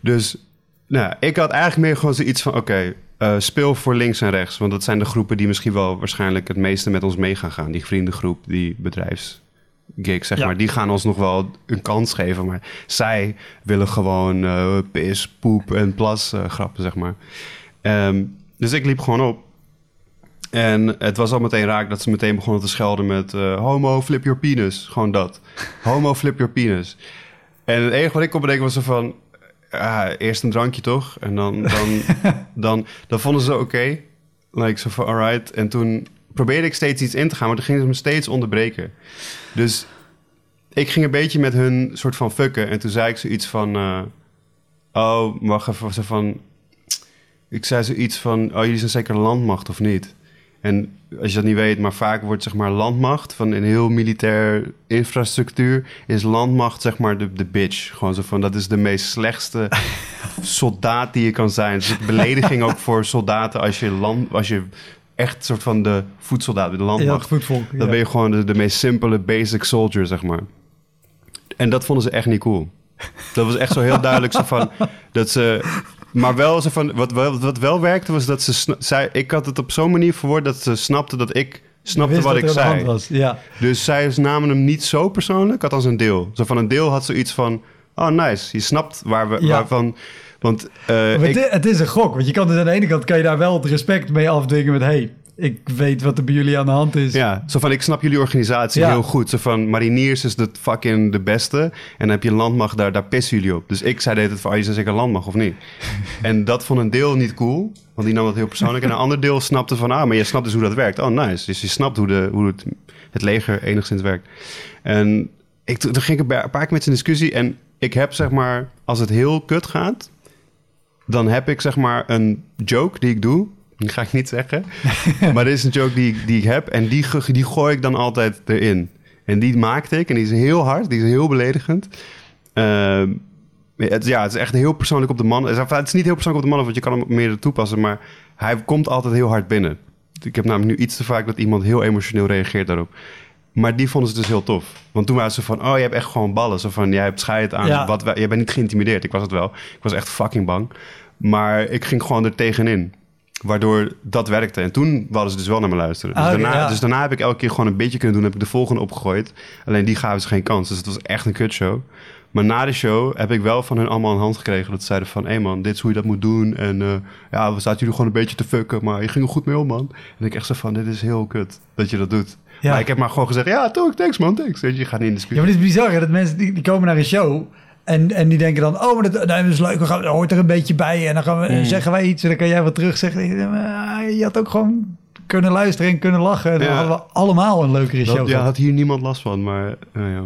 Dus nou, ik had eigenlijk meer gewoon zoiets van... Oké, eh, speel voor links en rechts. Want dat zijn de groepen die misschien wel waarschijnlijk het meeste met ons mee gaan gaan. Die vriendengroep, die bedrijfsgigs, zeg Ja. maar. Die gaan ons nog wel een kans geven. Maar zij willen gewoon eh, pis, poep en plas eh, grappen, zeg maar. Ehm, dus ik liep gewoon op. En het was al meteen raak dat ze meteen begonnen te schelden met... homo, flip your penis. Gewoon dat. homo, flip your penis. En het enige wat ik kon bedenken was zo van... ah, eerst een drankje toch? En dan, dan, dan, dan vonden ze oké. Like, zo van, alright. En toen probeerde ik steeds iets in te gaan... maar toen gingen ze me steeds onderbreken. Dus ik ging een beetje met hun soort van fucken. En toen zei ik zoiets van... eh, oh, wacht even. Zo van, ik zei zoiets van... oh, jullie zijn zeker landmacht of niet? En als je dat niet weet, maar vaak wordt zeg maar landmacht van een heel militair infrastructuur, is landmacht zeg maar de, de bitch. Gewoon zo van, dat is de meest slechtste soldaat die je kan zijn. Het is een belediging ook voor soldaten als je, land, als je echt soort van de voedsoldaat de ja landmacht. het voetvolk. Dan ja. ben je gewoon de, de meest simpele basic soldier, zeg maar. En dat vonden ze echt niet cool. Dat was echt zo heel duidelijk zo van... Dat ze... Maar wel zo van... Wat wel, wat wel werkte was dat ze... Zij, ik had het op zo'n manier verwoord dat ze snapte dat ik snapte wat ik zei. hand Was. Ja. Dus zij namen hem niet zo persoonlijk, althans een deel. Zo van een deel had zoiets van... Oh, nice. Je snapt waar we... Ja. Waarvan, want eh, het, ik, i- het is een gok, want je kan dus aan de ene kant kan je daar wel het respect mee afdwingen met... hey, ik weet wat er bij jullie aan de hand is. Ja, zo van ik snap jullie organisatie Ja. heel goed. Zo van mariniers is de fucking de beste. En dan heb je landmacht, daar, daar pissen jullie op. Dus ik zei deed het van, oh, je zeker landmacht of niet? en dat vond een deel niet cool, want die nam dat heel persoonlijk. En een ander deel snapte van, ah, maar je snapt dus hoe dat werkt. Oh, nice. Dus je snapt hoe, de, hoe het, het leger enigszins werkt. En ik, toen ging ik een paar keer met zijn discussie. En ik heb zeg maar, als het heel kut gaat, dan heb ik zeg maar een joke die ik doe. Die ga ik niet zeggen. maar dit is een joke die, ik- die ik heb. En die, die gooi ik dan altijd erin. En die maakte ik. En die is heel hard. Die is heel beledigend. Ehm, het, ja, het is echt heel persoonlijk op de man. Het is- niet heel persoonlijk op de mannen, want je kan hem op meerdere toepassen. Maar hij komt altijd heel hard binnen. Ik heb namelijk nu iets te vaak dat iemand heel emotioneel reageert daarop. Maar die vonden ze dus heel tof. Want toen waren ze van, oh, je hebt echt gewoon ballen. Zo van, jij hebt scheid aan. Ja. Wat jij bent niet geïntimideerd. Ik was het wel. Ik was echt fucking bang. Maar ik ging gewoon er tegenin. Waardoor dat werkte. En toen wilden ze dus wel naar me luisteren. Dus, Ah, daarna, ja. dus daarna heb ik elke keer gewoon een beetje kunnen doen. Heb ik de volgende opgegooid. Alleen die gaven ze geen kans. Dus het was echt een kutshow. Maar na de show heb ik wel van hun allemaal een hand gekregen. Dat ze zeiden van, hé man, dit is hoe je dat moet doen. En eh, ja, we zaten jullie gewoon een beetje te fucken. Maar je ging er goed mee om, man. En ik echt zo van, dit is heel kut dat je dat doet. Ja. Maar ik heb maar gewoon gezegd, ja, toch, thanks man, thanks. Weet je, je gaat niet in de Ja, maar het is bizar hè, dat mensen die, die komen naar een show en, en die denken dan, oh, maar dat, dat is leuk, we gaan, dat hoort er een beetje bij en dan gaan we, Mm. zeggen wij iets en dan kan jij wat terug zeggen. Ah, Je had ook gewoon kunnen luisteren en kunnen lachen. En dan Ja. hadden we allemaal een leukere show Dat, ja, had hier niemand last van, maar eh, ja.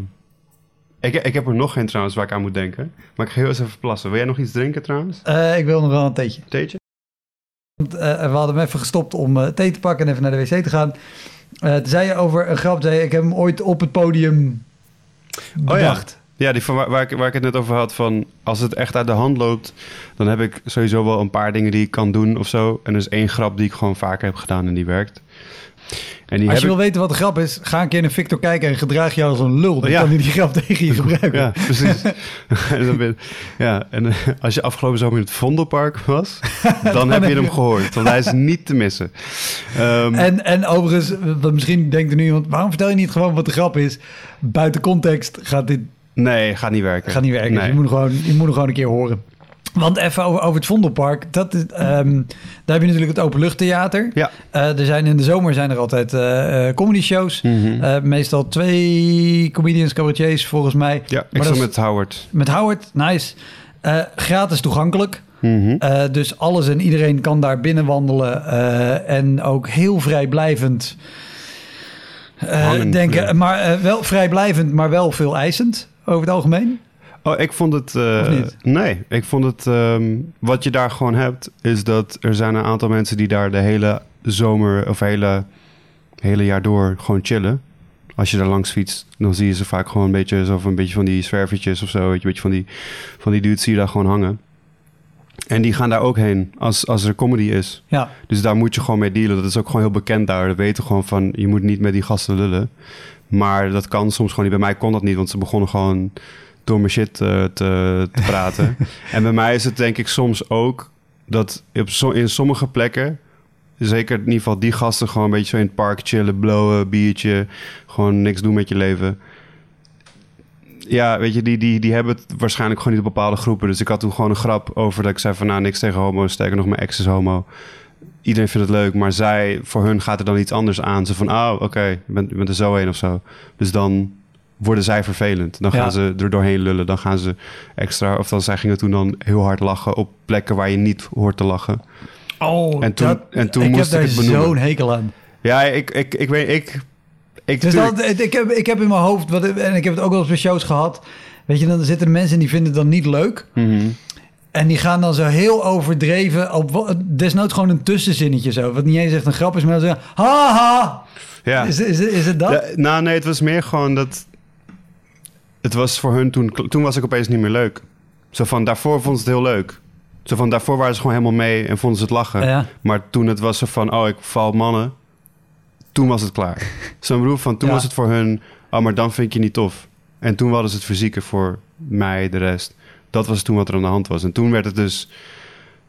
Ik, ik heb er nog geen trouwens waar ik aan moet denken. Maar ik ga heel eens even plassen. Wil jij nog iets drinken trouwens? Eh, ik wil nog wel een theetje. Theetje? Want, eh, we hadden hem even gestopt om eh, thee te pakken en even naar de wc te gaan. Toen zei je over een grap, zei ik heb hem ooit op het podium bedacht. Ja, die van waar, waar, ik, waar ik het net over had van... als het echt uit de hand loopt... dan heb ik sowieso wel een paar dingen die ik kan doen of zo. En er is één grap die ik gewoon vaker heb gedaan en die werkt. En die Als heb je ik- wil weten wat de grap is, ga een keer naar Victor kijken en gedraag je als een lul. Dan Ja. kan hij die grap tegen je gebruiken. Ja, precies. ja, en eh, als je afgelopen zomer in het Vondelpark was, dan, heb je hem gehoord. Want hij is niet te missen. Ehm, En, en overigens, wat misschien denkt er nu iemand, waarom vertel je niet gewoon wat de grap is? Buiten context gaat dit nee, gaat niet werken. gaat niet werken. Dus je, moet hem gewoon, je moet hem gewoon een keer horen. Want even over, over het Vondelpark. Dat ehm, daar heb je natuurlijk het openluchttheater. Ja. Eh, er zijn in de zomer zijn er altijd eh, comedy shows. Mhm. Meestal twee comedians, cabaretiers volgens mij. ja, ik maar dat met Howard. Met Howard, nice. Gratis toegankelijk. Mhm. Eh, dus alles en iedereen kan daar binnen wandelen. eh, en ook heel vrijblijvend denken. Maar wel vrijblijvend, maar wel veel eisend over het algemeen. Oh, ik vond het... eh, Of? Nee, ik vond het... ehm, wat je daar gewoon hebt, is dat er zijn een aantal mensen die daar de hele zomer of hele, hele jaar door gewoon chillen. Als je daar langs fietst, dan zie je ze vaak gewoon een beetje, zo van, een beetje van die zwervertjes of zo. Weet je, een beetje van die, van die dudes zie je daar gewoon hangen. En die gaan daar ook heen als, als er comedy is. Ja, Dus daar moet je gewoon mee dealen. Dat is ook gewoon heel bekend daar. We weten gewoon van, je moet niet met die gasten lullen. Maar dat kan soms gewoon niet. Bij mij kon dat niet, want ze begonnen gewoon door mijn shit eh, te, te praten. en bij mij is het denk ik soms ook dat op in sommige plekken... Zeker in ieder geval die gasten gewoon een beetje zo in het park chillen, blowen, biertje. Gewoon niks doen met je leven. Ja, weet je, die, die, die hebben het waarschijnlijk gewoon niet op bepaalde groepen. Dus ik had toen gewoon een grap over dat ik zei van... nou, niks tegen homo's, sterker nog, mijn ex is homo. Iedereen vindt het leuk, maar zij, voor hun gaat er dan iets anders aan. Ze van, oh, oké, je, bent, je bent er zo een of zo. Dus dan worden zij vervelend. Dan gaan Ja. ze er doorheen lullen. Dan gaan ze extra... Of dan, zij gingen toen dan heel hard lachen op plekken waar je niet hoort te lachen. Oh, En toen- en toen ik moest heb ik daar zo'n hekel aan. Ja, ik, ik, ik weet... Ik, ik, Dus dat, ik, heb, ik heb in mijn hoofd, wat, en ik heb het ook wel eens bij shows gehad. Weet je, dan zitten er mensen die vinden het dan niet leuk. Mhm. En die gaan dan zo heel overdreven, op, desnoods gewoon een tussenzinnetje zo. Wat niet eens echt een grap is, maar dan zeggen, haha. Ja. Is, is, is het dat? Ja, nou, nee, het was meer gewoon dat. Het was voor hun toen. Toen was ik opeens niet meer leuk. Zo van daarvoor vonden ze het heel leuk. Zo van daarvoor waren ze gewoon helemaal mee en vonden ze het lachen. Ja. Maar toen het was zo van, oh, ik val mannen. Toen was het klaar. Zo'n bedoel van, toen Ja. was het voor hun, oh, maar dan vind ik je niet tof. En toen hadden ze het fysieke voor mij, de rest. Dat was toen wat er aan de hand was. En toen werd het dus,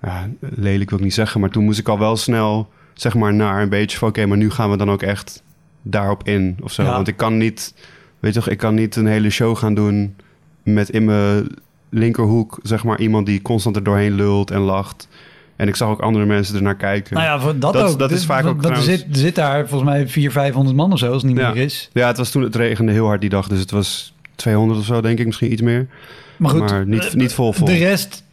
ja, lelijk wil ik niet zeggen, maar toen moest ik al wel snel, zeg maar, naar een beetje van, oké, maar nu gaan we dan ook echt daarop in of zo. Ja. Want ik kan niet, weet je toch, ik kan niet een hele show gaan doen met in mijn linkerhoek, zeg maar, iemand die constant er doorheen lult en lacht. En ik zag ook andere mensen ernaar kijken. Nou ja, voor dat, Dat- ook. dat is Dus- vaak ook trouwens- zit, zit daar volgens mij 400, 500 man of zo, als het niet Ja. meer is. Ja, het was toen het regende heel hard die dag, dus het was 200 of zo, denk ik, misschien iets meer. Maar goed, maar niet, eh, niet vol vol. de rest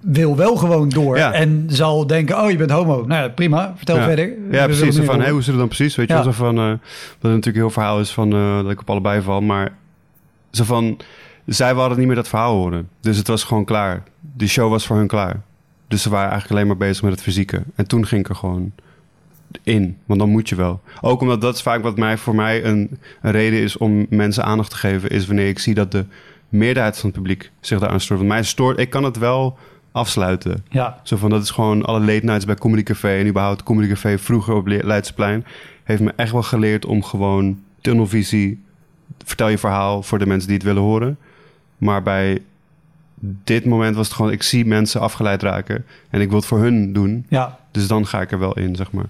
wil wel gewoon door. Ja. En zal denken, oh, je bent homo. Nou ja, prima, vertel ja. verder. We Ja, willen precies. Van, hey, hoe zit het dan precies? Weet je wel, zo van, eh, dat het natuurlijk een heel verhaal is van eh, dat ik op allebei val, maar zo van, zij wilden niet meer dat verhaal horen. Dus het was gewoon klaar. Die show was voor hun klaar. Dus ze waren eigenlijk alleen maar bezig met het fysieke. En toen ging ik er gewoon in, want dan moet je wel. Ook omdat dat is vaak wat mij, voor mij een, een reden is om mensen aandacht te geven, is wanneer ik zie dat de meerderheid van het publiek zich daaraan stoort. Want mij stoort, ik kan het wel afsluiten. Ja, Zo van, dat is gewoon alle late nights bij Comedy Café en überhaupt Comedy Café vroeger op Le- Leidseplein. Heeft me echt wel geleerd om gewoon tunnelvisie, vertel je verhaal voor de mensen die het willen horen. Maar bij dit moment was het gewoon, ik zie mensen afgeleid raken en ik wil het voor hun doen. ja. Dus dan ga ik er wel in, zeg maar.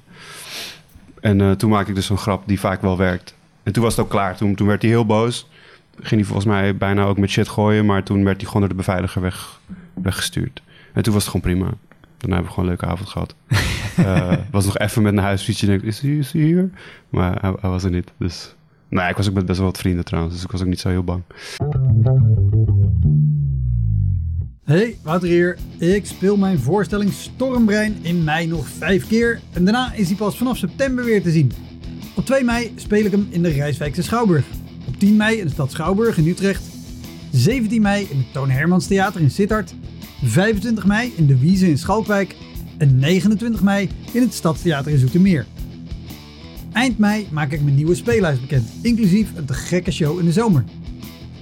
En eh, toen maakte ik dus een grap die vaak wel werkt. En toen was het ook klaar. Toen, toen werd hij heel boos. Ging hij volgens mij bijna ook met shit gooien. Maar toen werd hij gewoon door de beveiliger weg, weggestuurd. En toen was het gewoon prima. Daarna hebben we gewoon een leuke avond gehad. Eh, was nog even met naar huis fietsen. En ik, is hij, is hij hier? Maar hij, hij was er niet. Dus, nou, ik was ook met best wel wat vrienden trouwens. Dus ik was ook niet zo heel bang. Hey, Wouter hier. Ik speel mijn voorstelling Stormbrein in mei nog vijf keer en daarna is hij pas vanaf september weer te zien. Op 2 mei speel ik hem in de Rijswijkse Schouwburg. Op 10 mei in de stad Schouwburg in Utrecht. 17 mei in het Toon Hermans Theater in Sittard. 25 mei in de Wiese in Schalkwijk. En 29 mei in het Stadstheater in Zoetermeer. Eind mei maak ik mijn nieuwe speellijst bekend, inclusief een te gekke show in de zomer.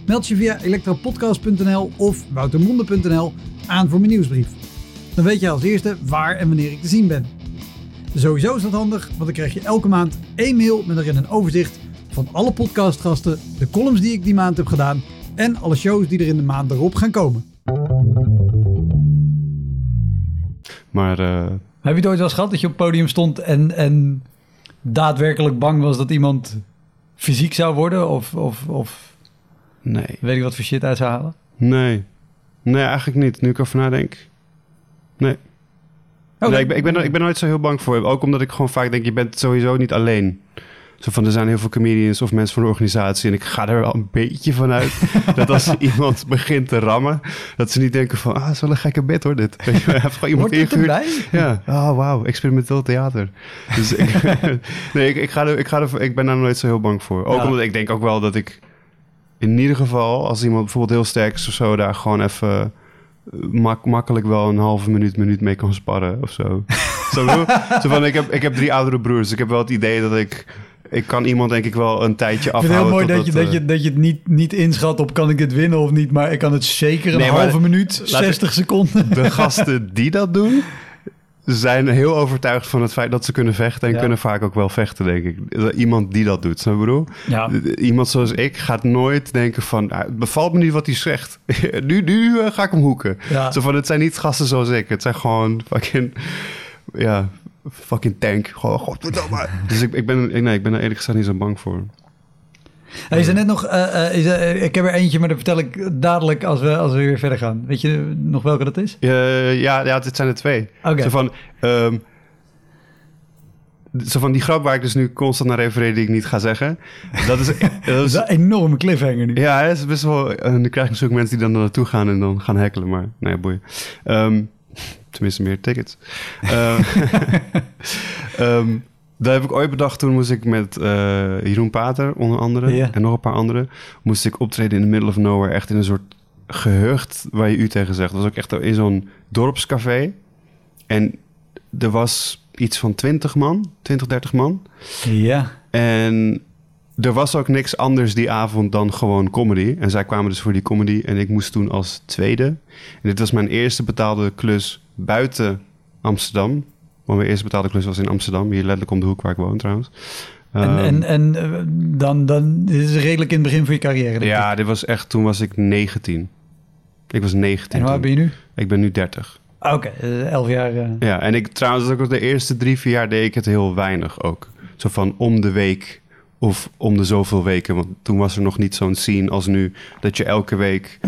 Meld je via elektropodcast.nl of woutermonde.nl aan voor mijn nieuwsbrief. Dan weet je als eerste waar en wanneer ik te zien ben. Sowieso is dat handig, want dan krijg je elke maand één mail met erin een overzicht van alle podcastgasten, de columns die ik die maand heb gedaan en alle shows die er in de maand erop gaan komen. Maar eh, Heb je het ooit wel eens gehad dat je op het podium stond en, en daadwerkelijk bang was dat iemand fysiek zou worden? Of, of, of nee. weet ik wat voor shit uit zou halen? Nee. Nee, eigenlijk niet. Nu ik erover nadenk. Nee. Oké. nee ik, ben, ik, ben, er- ik ben er nooit zo heel bang voor. Ook omdat ik gewoon vaak denk, je bent sowieso niet alleen. Zo van, er zijn heel veel comedians of mensen van de organisatie. En ik ga er wel een beetje van uit dat als iemand begint te rammen... dat ze niet denken van, ah, is wel een gekke bed hoor dit. Weet je, gewoon iemand ingehuurd. Ja, oh wauw, experimenteel theater. Dus ik, nee, ik, ik, ga er, ik, ga er, ik ben daar nooit zo heel bang voor. Ook Ja. omdat ik denk ook wel dat ik in ieder geval, als iemand bijvoorbeeld heel sterk is of zo, daar gewoon even eh, mak- makkelijk wel een halve minuut, minuut mee kan sparren of zo. zo van, ik heb, ik heb drie oudere broers, dus ik heb wel het idee dat ik, ik kan iemand denk ik wel een tijdje Ik vind het afhouden. heel mooi dat je, dat, je, dat je het niet, niet inschat op kan ik dit winnen of niet. Maar ik kan het zeker een Nee, halve minuut, Laat- 60 seconden. eh, de gasten die dat doen, zijn heel overtuigd van het feit dat ze kunnen vechten en Ja. kunnen vaak ook wel vechten, denk ik. Iemand die dat doet, snap je bedoel? Ja. Iemand zoals ik gaat nooit denken van... "Ah, het bevalt me niet wat hij zegt. nu nu eh, ga ik hem hoeken. Ja. Zo van, het zijn niet gasten zoals ik. Het zijn gewoon fucking... Ja, fucking tank. Gewoon, godverdomme. dus ik, ik, ben, ik- nee, ik ben er eerlijk gezegd niet zo bang voor. Hij is er net nog, eh, eh, is er- ik heb er eentje, maar dat vertel ik dadelijk als we, als we weer verder gaan. Weet je nog welke dat is? Eh, ja, ja, dit zijn er twee. Oké. Zo van... ehm, zo van die grap waar ik dus nu constant naar refereer die ik niet ga zeggen. Dat is, dat Dat is een enorme cliffhanger nu. Ja, het is best wel. En dan krijg je natuurlijk mensen die dan naartoe gaan en dan gaan hekkelen, maar nee, boeien. Ehm, tenminste, meer tickets. Ehm, ehm, dat heb ik ooit bedacht. Toen moest ik met eh, Jeroen Pater, onder andere, en nog een paar anderen, moest ik optreden in the middle of nowhere, echt in een soort gehucht waar je u tegen zegt. Dat was ook echt in zo'n dorpscafé. En er was iets van 20 man, 20, 30 man. Ja. En er was ook niks anders die avond dan gewoon comedy. En zij kwamen dus voor die comedy. En ik moest toen als tweede. En dit was mijn eerste betaalde klus buiten Amsterdam. Want mijn eerste betaalde klus was in Amsterdam. Hier letterlijk om de hoek waar ik woon trouwens. En, Ehm, en, en eh, dan, dan dit is redelijk in het begin van je carrière. denk ik. ja, dit was echt... Toen was ik 19. Ik was 19 En toen. ben je nu? Ik ben nu 30. Ah, Oké, eh, elf jaar. eh. Ja, en ik trouwens ook de eerste drie, vier jaar deed ik het heel weinig ook. Zo van om de week of om de zoveel weken. Want toen was er nog niet zo'n scene als nu dat je elke week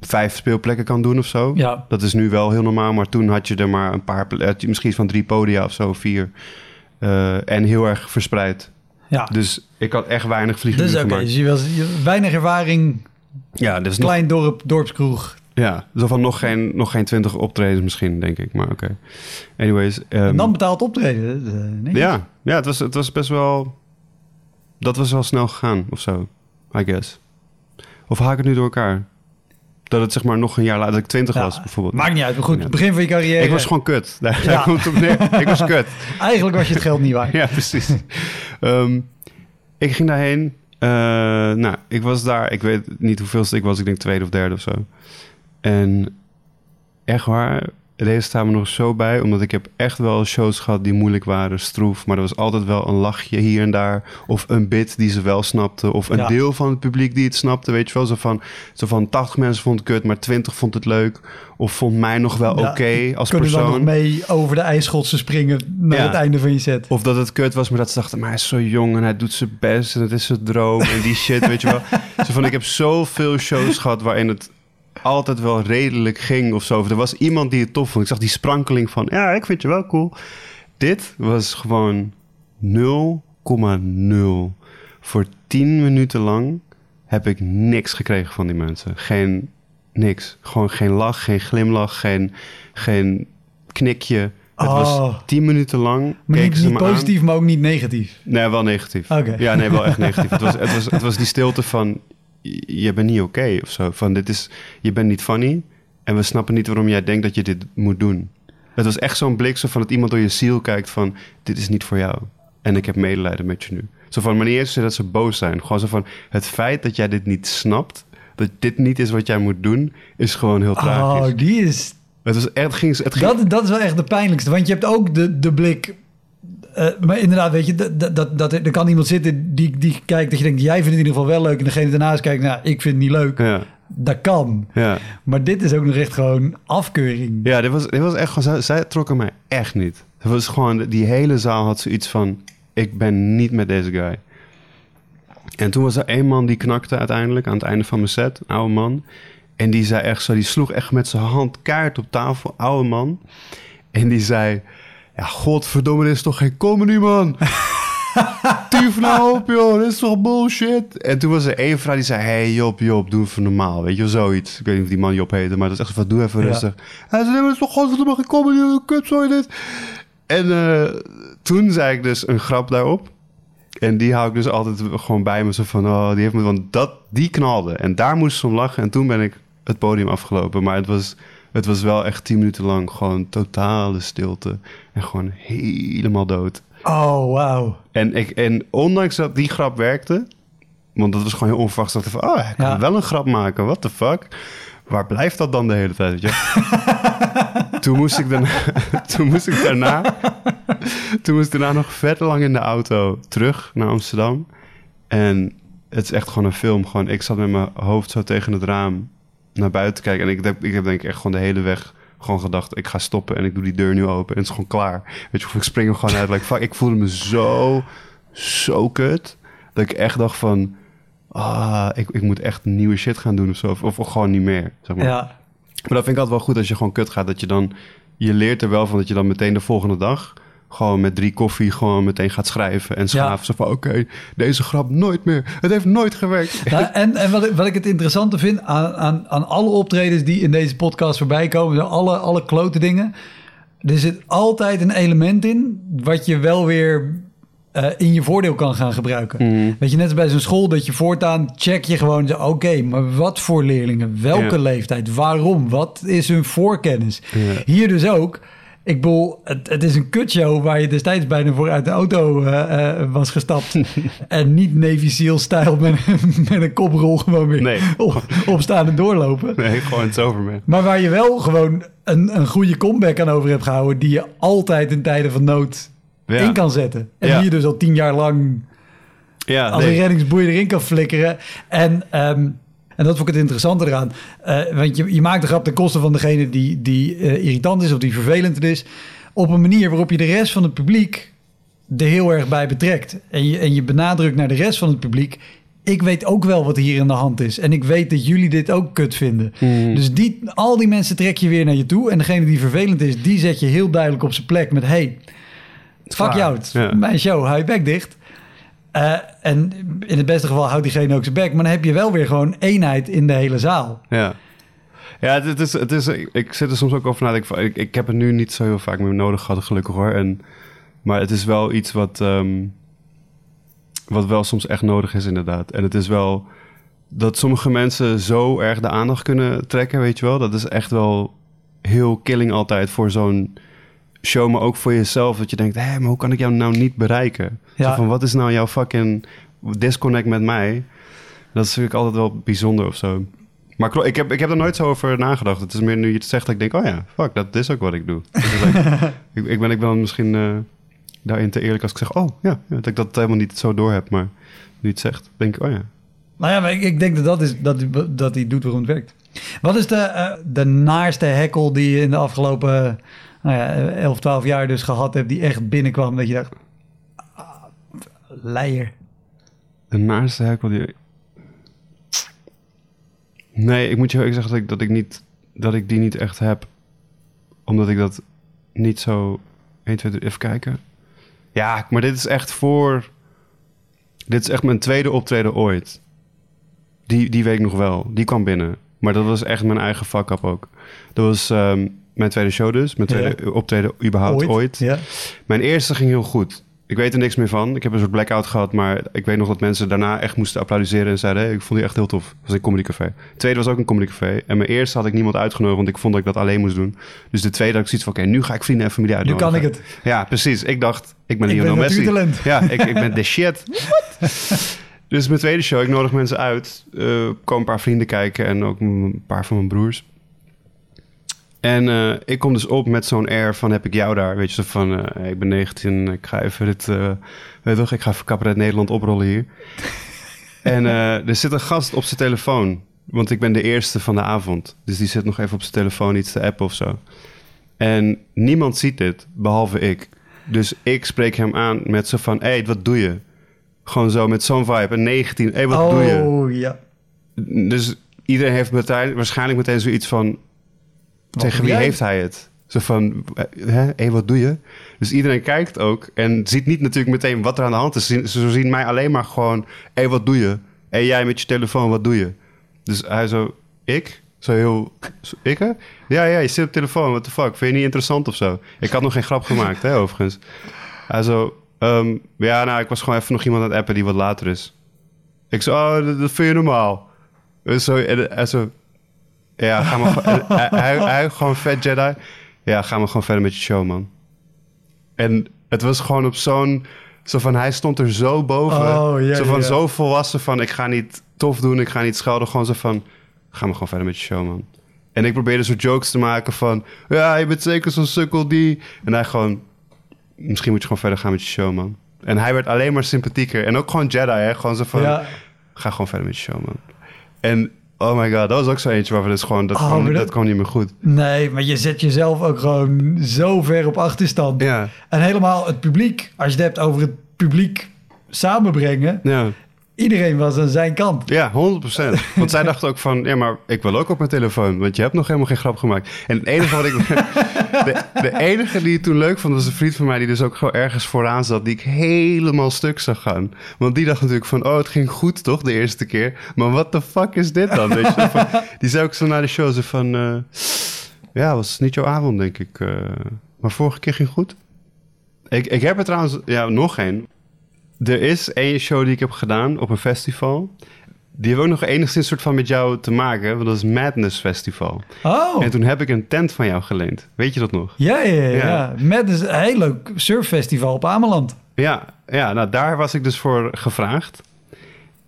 vijf speelplekken kan doen of zo. Ja. Dat is nu wel heel normaal, maar toen had je er maar een paar, misschien van drie podia of zo, vier. Eh, en heel erg verspreid. ja. Dus ik had echt weinig vliegen Dus oké, dus je was je- weinig ervaring, Ja, dus nog, klein dorp, dorpskroeg. ja, zo van nog geen, nog geen twintig optredens misschien, denk ik. Maar oké. Anyways. en ehm, dan betaald optreden. eh, nee. Ja, ja het, was, het was best wel... Dat was wel snel gegaan, of zo. I guess. Of haak ik het nu door elkaar? Dat het zeg maar nog een jaar later, dat ik twintig Ja, was bijvoorbeeld. Maakt niet uit, maar goed, Ja. begin van je carrière. Ik was gewoon kut. Daar, Ja. daar komt het op neer. Ik was kut. Eigenlijk was je het geld niet waard. Ja, precies. Ehm, ik ging daarheen. Eh, nou, ik was daar. Ik weet niet hoeveelste ik was. Ik denk tweede of derde of zo. En echt waar, deze staan me nog zo bij. Omdat ik heb echt wel shows gehad die moeilijk waren, stroef. Maar er was altijd wel een lachje hier en daar. Of een bit die ze wel snapte. Of een Ja. deel van het publiek die het snapte. Weet je wel, zo van, zo van 80 mensen vond het kut, maar 20 vond het leuk. Of vond mij nog wel Ja, oké als Kunnen dan nog persoon. mee over de ijsschotsen springen naar Ja. het einde van je set. Of dat het kut was, maar dat ze dachten, maar hij is zo jong en hij doet zijn best en het is zijn droom en die shit, weet je wel. Zo van, ik heb zoveel shows gehad waarin het altijd wel redelijk ging of zo. Er was iemand die het tof vond. Ik zag die sprankeling van, ja, ik vind je wel cool. Dit was gewoon 0,0. Voor 10 minuten lang heb ik niks gekregen van die mensen. Geen niks. Gewoon geen lach, geen glimlach, geen, geen knikje. Het Oh. was tien minuten lang. Maar niet, niet aan. positief, maar ook niet negatief. Nee, wel negatief. Ja, nee, wel echt negatief. het, was, het, was, het was die stilte van, "J- je bent niet oké of zo. Van, dit is, je bent niet funny en we snappen niet waarom jij denkt dat je dit moet doen. Het was echt zo'n blik zo van dat iemand door je ziel kijkt van, dit is niet voor jou. En ik heb medelijden met je nu. Zo van, maar niet eens dat ze boos zijn. Gewoon zo van, het feit dat jij dit niet snapt, dat dit niet is wat jij moet doen, is gewoon heel tragisch. Oh, die is... Het was echt, het ging, het ging Dat, dat is wel echt de pijnlijkste. Want je hebt ook de, de blik... eh, maar inderdaad, weet je, dat, dat, dat, dat, er kan iemand zitten die, die kijkt dat je denkt... jij vindt het in ieder geval wel leuk. En degene daarnaast kijkt, nou, ik vind het niet leuk. ja, Dat kan. ja. Maar dit is ook nog echt gewoon afkeuring. Ja, dit was, dit was echt gewoon... Zij, zij trokken mij echt niet. Het was gewoon... Die hele zaal had zoiets van... Ik ben niet met deze guy. En toen was er één man die knakte uiteindelijk... aan het einde van mijn set. Een oude man. En die zei echt zo... Die sloeg echt met zijn hand kaart op tafel. Oude man. En die zei... Ja, godverdomme, dit is toch geen comedy, man? Tief nou op, joh. Dit is toch bullshit? En toen was er één vrouw die zei... Hey, Job, Job, doe even normaal. Weet je wel, zoiets. Ik weet niet of die man Job heette, maar dat is echt van... Doe even Ja. rustig. Hij zei, nee, maar dat is toch godverdomme geen comedy? Kut, zo dit. En eh, toen zei ik dus een grap daarop. En die hou ik dus altijd gewoon bij me. Zo van, oh, die heeft me... Want dat, die knalde. En daar moest ze om lachen. En toen ben ik het podium afgelopen. Maar het was, het was wel echt tien minuten lang gewoon totale stilte. En gewoon helemaal dood. Oh, wauw. En, ik, en ondanks dat die grap werkte... Want dat was gewoon heel onverwachts. Dat ik van, oh, hij kan Ja. wel een grap maken. What the fuck? Waar blijft dat dan de hele tijd? Weet je? toen, moest ik daarna, toen moest ik daarna... toen moest ik daarna nog vet lang in de auto terug naar Amsterdam. En het is echt gewoon een film. Gewoon, ik zat met mijn hoofd zo tegen het raam naar buiten te kijken. En ik, heb- ik heb denk ik echt gewoon de hele weg gewoon gedacht... ik ga stoppen en ik doe die deur nu open. En het is gewoon klaar. Weet je, of ik spring er gewoon uit. Like, fuck, ik voelde me zo, zo kut... dat ik echt dacht van... Ah, ik, ik moet echt nieuwe shit gaan doen of zo. Of, of gewoon niet meer, zeg maar. Ja. Maar dat vind ik altijd wel goed als je gewoon kut gaat. Dat je dan... Je leert er wel van dat je dan meteen de volgende dag... gewoon met drie koffie gewoon meteen gaat schrijven en schaven. Zo van, oké, deze grap nooit meer. Het heeft nooit gewerkt. Nou, en en wat, ik, wat ik het interessante vind aan, aan, aan alle optredens die in deze podcast voorbij komen, alle, alle klote dingen. Er zit altijd een element in wat je wel weer eh, in je voordeel kan gaan gebruiken. Mhm. Weet je, net als bij zo'n school dat je voortaan check je gewoon, oké, maar wat voor leerlingen? Welke leeftijd? Waarom? Wat is hun voorkennis? Hier dus ook. Ik bedoel, het, het is een kutshow waar je destijds bijna voor uit de auto eh, eh, was gestapt. en niet Navy Seal-stijl met, een- met een koprol gewoon weer Nee. op, opstaan en doorlopen. Nee, gewoon het over, man. Maar waar je wel gewoon een, een goede comeback aan over hebt gehouden... die je altijd in tijden van nood Ja. in kan zetten. En Ja. die je dus al tien jaar lang Ja, als nee. een reddingsboei erin kan flikkeren. En, ehm, en dat vond ik het interessante eraan. Eh, want je, je maakt de grap ten koste van degene die, die eh, irritant is of die vervelend is. Op een manier waarop je de rest van het publiek er heel erg bij betrekt. En je, en je benadrukt naar de rest van het publiek. Ik weet ook wel wat hier in de hand is. En ik weet dat jullie dit ook kut vinden. Mhm. Dus die, al die mensen trek je weer naar je toe. En degene die vervelend is, die zet je heel duidelijk op zijn plek met... Hey, fuck jou, Ja. mijn show, hou je bek dicht. Eh, en in het beste geval houdt diegene ook zijn bek. Maar dan heb je wel weer gewoon eenheid in de hele zaal. Ja. Ja, het, is, het is, ik, zit er soms ook over na. Ik, ik heb het nu niet zo heel vaak meer nodig gehad, gelukkig hoor. En, maar het is wel iets wat, ehm, wat wel soms echt nodig is, inderdaad. En het is wel dat sommige mensen zo erg de aandacht kunnen trekken, weet je wel. Dat is echt wel heel killing altijd voor zo'n show, maar ook voor jezelf. Dat je denkt, hé, maar hoe kan ik jou nou niet bereiken? Ja. Zo van, wat is nou jouw fucking disconnect met mij? Dat is natuurlijk altijd wel bijzonder of zo. Maar ik heb, ik heb er nooit zo over nagedacht. Het is meer nu je het zegt dat ik denk, oh ja, fuck, dat is ook wat ik doe. Dus ik, ik ben ik ben misschien eh, daarin te eerlijk als ik zeg, oh ja, dat ik dat helemaal niet zo door heb. Maar nu je het zegt, denk ik, oh ja. Nou ja, maar ik, ik denk dat dat is dat, dat hij doet waarom het werkt. Wat is de, eh, de naarste hekkel die je in de afgelopen nou ja, 11, 12 jaar dus gehad hebt... die echt binnenkwam dat je dacht... Leier. De naaste hekel die... Nee, ik moet je eerlijk zeggen dat ik, dat, ik niet, dat ik die niet echt heb. Omdat ik dat niet zo... 1, 2, 3, even kijken. Ja, maar dit is echt voor... Dit is echt mijn tweede optreden ooit. Die, die weet ik nog wel. Die kwam binnen. Maar dat was echt mijn eigen fuck-up ook. Dat was ehm, mijn tweede show dus. Mijn tweede optreden überhaupt ooit. Ja. Mijn eerste ging heel goed. Ik weet er niks meer van. Ik heb een soort blackout gehad, maar ik weet nog dat mensen daarna echt moesten applaudisseren en zeiden: hey, ik vond die echt heel tof. Dat was een comedy café. De tweede was ook een comedy café. En mijn eerste had ik niemand uitgenodigd, want ik vond dat ik dat alleen moest doen. Dus de tweede had ik zoiets van: oké, nu ga ik vrienden en familie Nu uitnodigen. kan ik het. Ja, precies. Ik dacht, ik ben Lionel Messi. Ja, ik, ik ben de shit. dus mijn tweede show, ik nodig mensen uit. Eh komen een paar vrienden kijken en ook een paar van mijn broers. En eh, ik kom dus op met zo'n air van heb ik jou daar. Weet je, zo van eh, ik ben 19, ik ga even dit, eh weet toch, ik ga even Cabaret Nederland oprollen hier. en er zit een gast op zijn telefoon, want ik ben de eerste van de avond. Dus die zit nog even op zijn telefoon iets te appen of zo. En niemand ziet dit, behalve ik. Dus ik spreek hem aan met zo van, hé, hey, wat doe je? Gewoon zo, met zo'n vibe. En 19, hé, hey, wat doe je? Oh, ja. Dus iedereen heeft meteen, waarschijnlijk meteen zoiets van... tegen wie heeft hij het? Zo van, eh, hè, hé, wat doe je? Dus iedereen kijkt ook en ziet niet natuurlijk meteen wat er aan de hand is. Ze zien- mij alleen maar gewoon, hé, wat doe je? Hé, jij met je telefoon, wat doe je? Dus hij zo, ik? Zo heel, zo, ik hè? Ja, ja, je zit op telefoon, what the fuck? Vind je niet interessant of zo? Ik had nog geen grap gemaakt, hè, overigens. Hij zo, ehm, ja, nou, ik was gewoon even nog iemand aan het appen die wat later is. Ik zo, oh, dat, dat vind je normaal. En Zo, en, en zo, ja, ga maar hij, hij, gewoon vet Jedi. Ja, ga maar gewoon verder met je show, man. En het was gewoon op zo'n, zo van, hij stond er zo boven. Oh, zo van, zo volwassen van, ik ga niet tof doen, ik ga niet schelden. Gewoon zo van, ga maar gewoon verder met je show, man. En ik probeerde zo jokes te maken van, ja, je bent zeker zo'n sukkel die... En hij gewoon, misschien moet je gewoon verder gaan met je show, man. En hij werd alleen maar sympathieker. En ook gewoon Jedi, hè. Gewoon zo van, ja. ga gewoon verder met je show, man. En, oh my god, dat was ook zo eentje waarvan dus gewoon, dat, Oh, kwam, dat... dat- kwam niet meer goed. Nee, maar je zet jezelf ook gewoon zo ver op achterstand. Ja, En helemaal het publiek, als je het hebt over het publiek samenbrengen, ja. Iedereen was aan zijn kant. Ja, 100%. Want zij dacht ook van, ja, maar ik wil ook op mijn telefoon, want je hebt nog helemaal geen grap gemaakt. En het enige wat ik. De, de enige die het toen leuk vond, was een vriend van mij die dus ook gewoon ergens vooraan zat, die ik helemaal stuk zag gaan. Want die dacht natuurlijk van, oh, het ging goed toch de eerste keer. Maar wat de fuck is dit dan? Weet je? Van, die zei ook zo na de show zo van, eh, ja, was niet jouw avond, denk ik. eh, maar vorige keer ging goed. Ik, ik heb er trouwens, ja, nog één. Er is één show die ik heb gedaan op een festival. Die heeft ook nog enigszins soort van met jou te maken, want dat is Madness Festival. Oh, En toen heb ik een tent van jou geleend. Weet je dat nog? ja, ja, ja. Ja. Met een heel leuk surffestival op Ameland. Ja, ja, nou daar was ik dus voor gevraagd.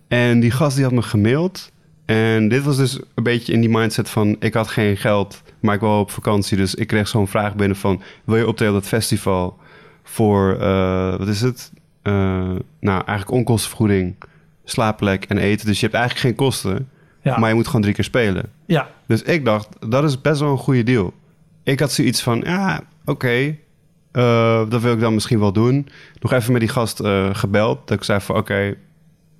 En die gast die had me gemaild. En dit was dus een beetje in die mindset van... ik had geen geld, maar ik wil op vakantie. Dus ik kreeg zo'n vraag binnen van... wil je optreden op dat festival voor... eh, wat is het? Eh, nou, eigenlijk onkostenvergoeding, slaapplek en eten. Dus je hebt eigenlijk geen kosten, Ja, maar je moet gewoon drie keer spelen. ja. Dus ik dacht, dat is best wel een goede deal. Ik had zoiets van, ja, oké, eh, dat wil ik dan misschien wel doen. Nog even met die gast eh, gebeld. Dat ik zei van, oké,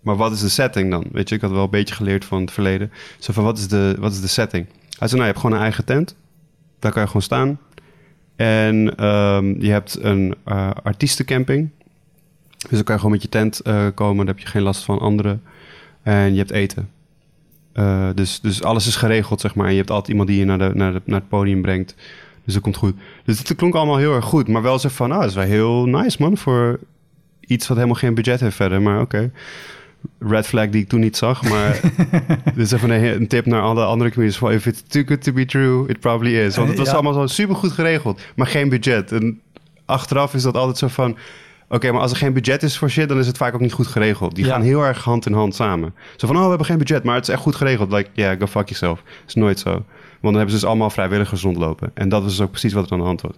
maar wat is de setting dan? Weet je, ik had wel een beetje geleerd van het verleden. Zo van, wat is de, wat is de setting? Hij zei, nou, je hebt gewoon een eigen tent. Daar kan je gewoon staan. En ehm, je hebt een artiestencamping. Dus dan kan je gewoon met je tent eh, komen. Dan heb je geen last van anderen. En je hebt eten. Eh, dus, dus alles is geregeld, zeg maar. En je hebt altijd iemand die je naar, de, naar, de, naar het podium brengt. Dus dat komt goed. Dus het klonk allemaal heel erg goed. Maar wel zo van, nou, dat is wel heel nice, man. Voor iets wat helemaal geen budget heeft verder. Maar oké. Red flag die ik toen niet zag. Maar dit is even een, een tip naar alle andere comedians. Van, if it's too good to be true, it probably is. Want het was Ja. allemaal zo super goed geregeld. Maar geen budget. En achteraf is dat altijd zo van... Oké, maar als er geen budget is voor shit, dan is het vaak ook niet goed geregeld. Die Ja. gaan heel erg hand in hand samen. Zo van, oh, we hebben geen budget, maar het is echt goed geregeld. Like, yeah, go fuck yourself. is nooit zo. Want dan hebben ze dus allemaal vrijwilligers rondlopen. En dat is dus ook precies wat er aan de hand was.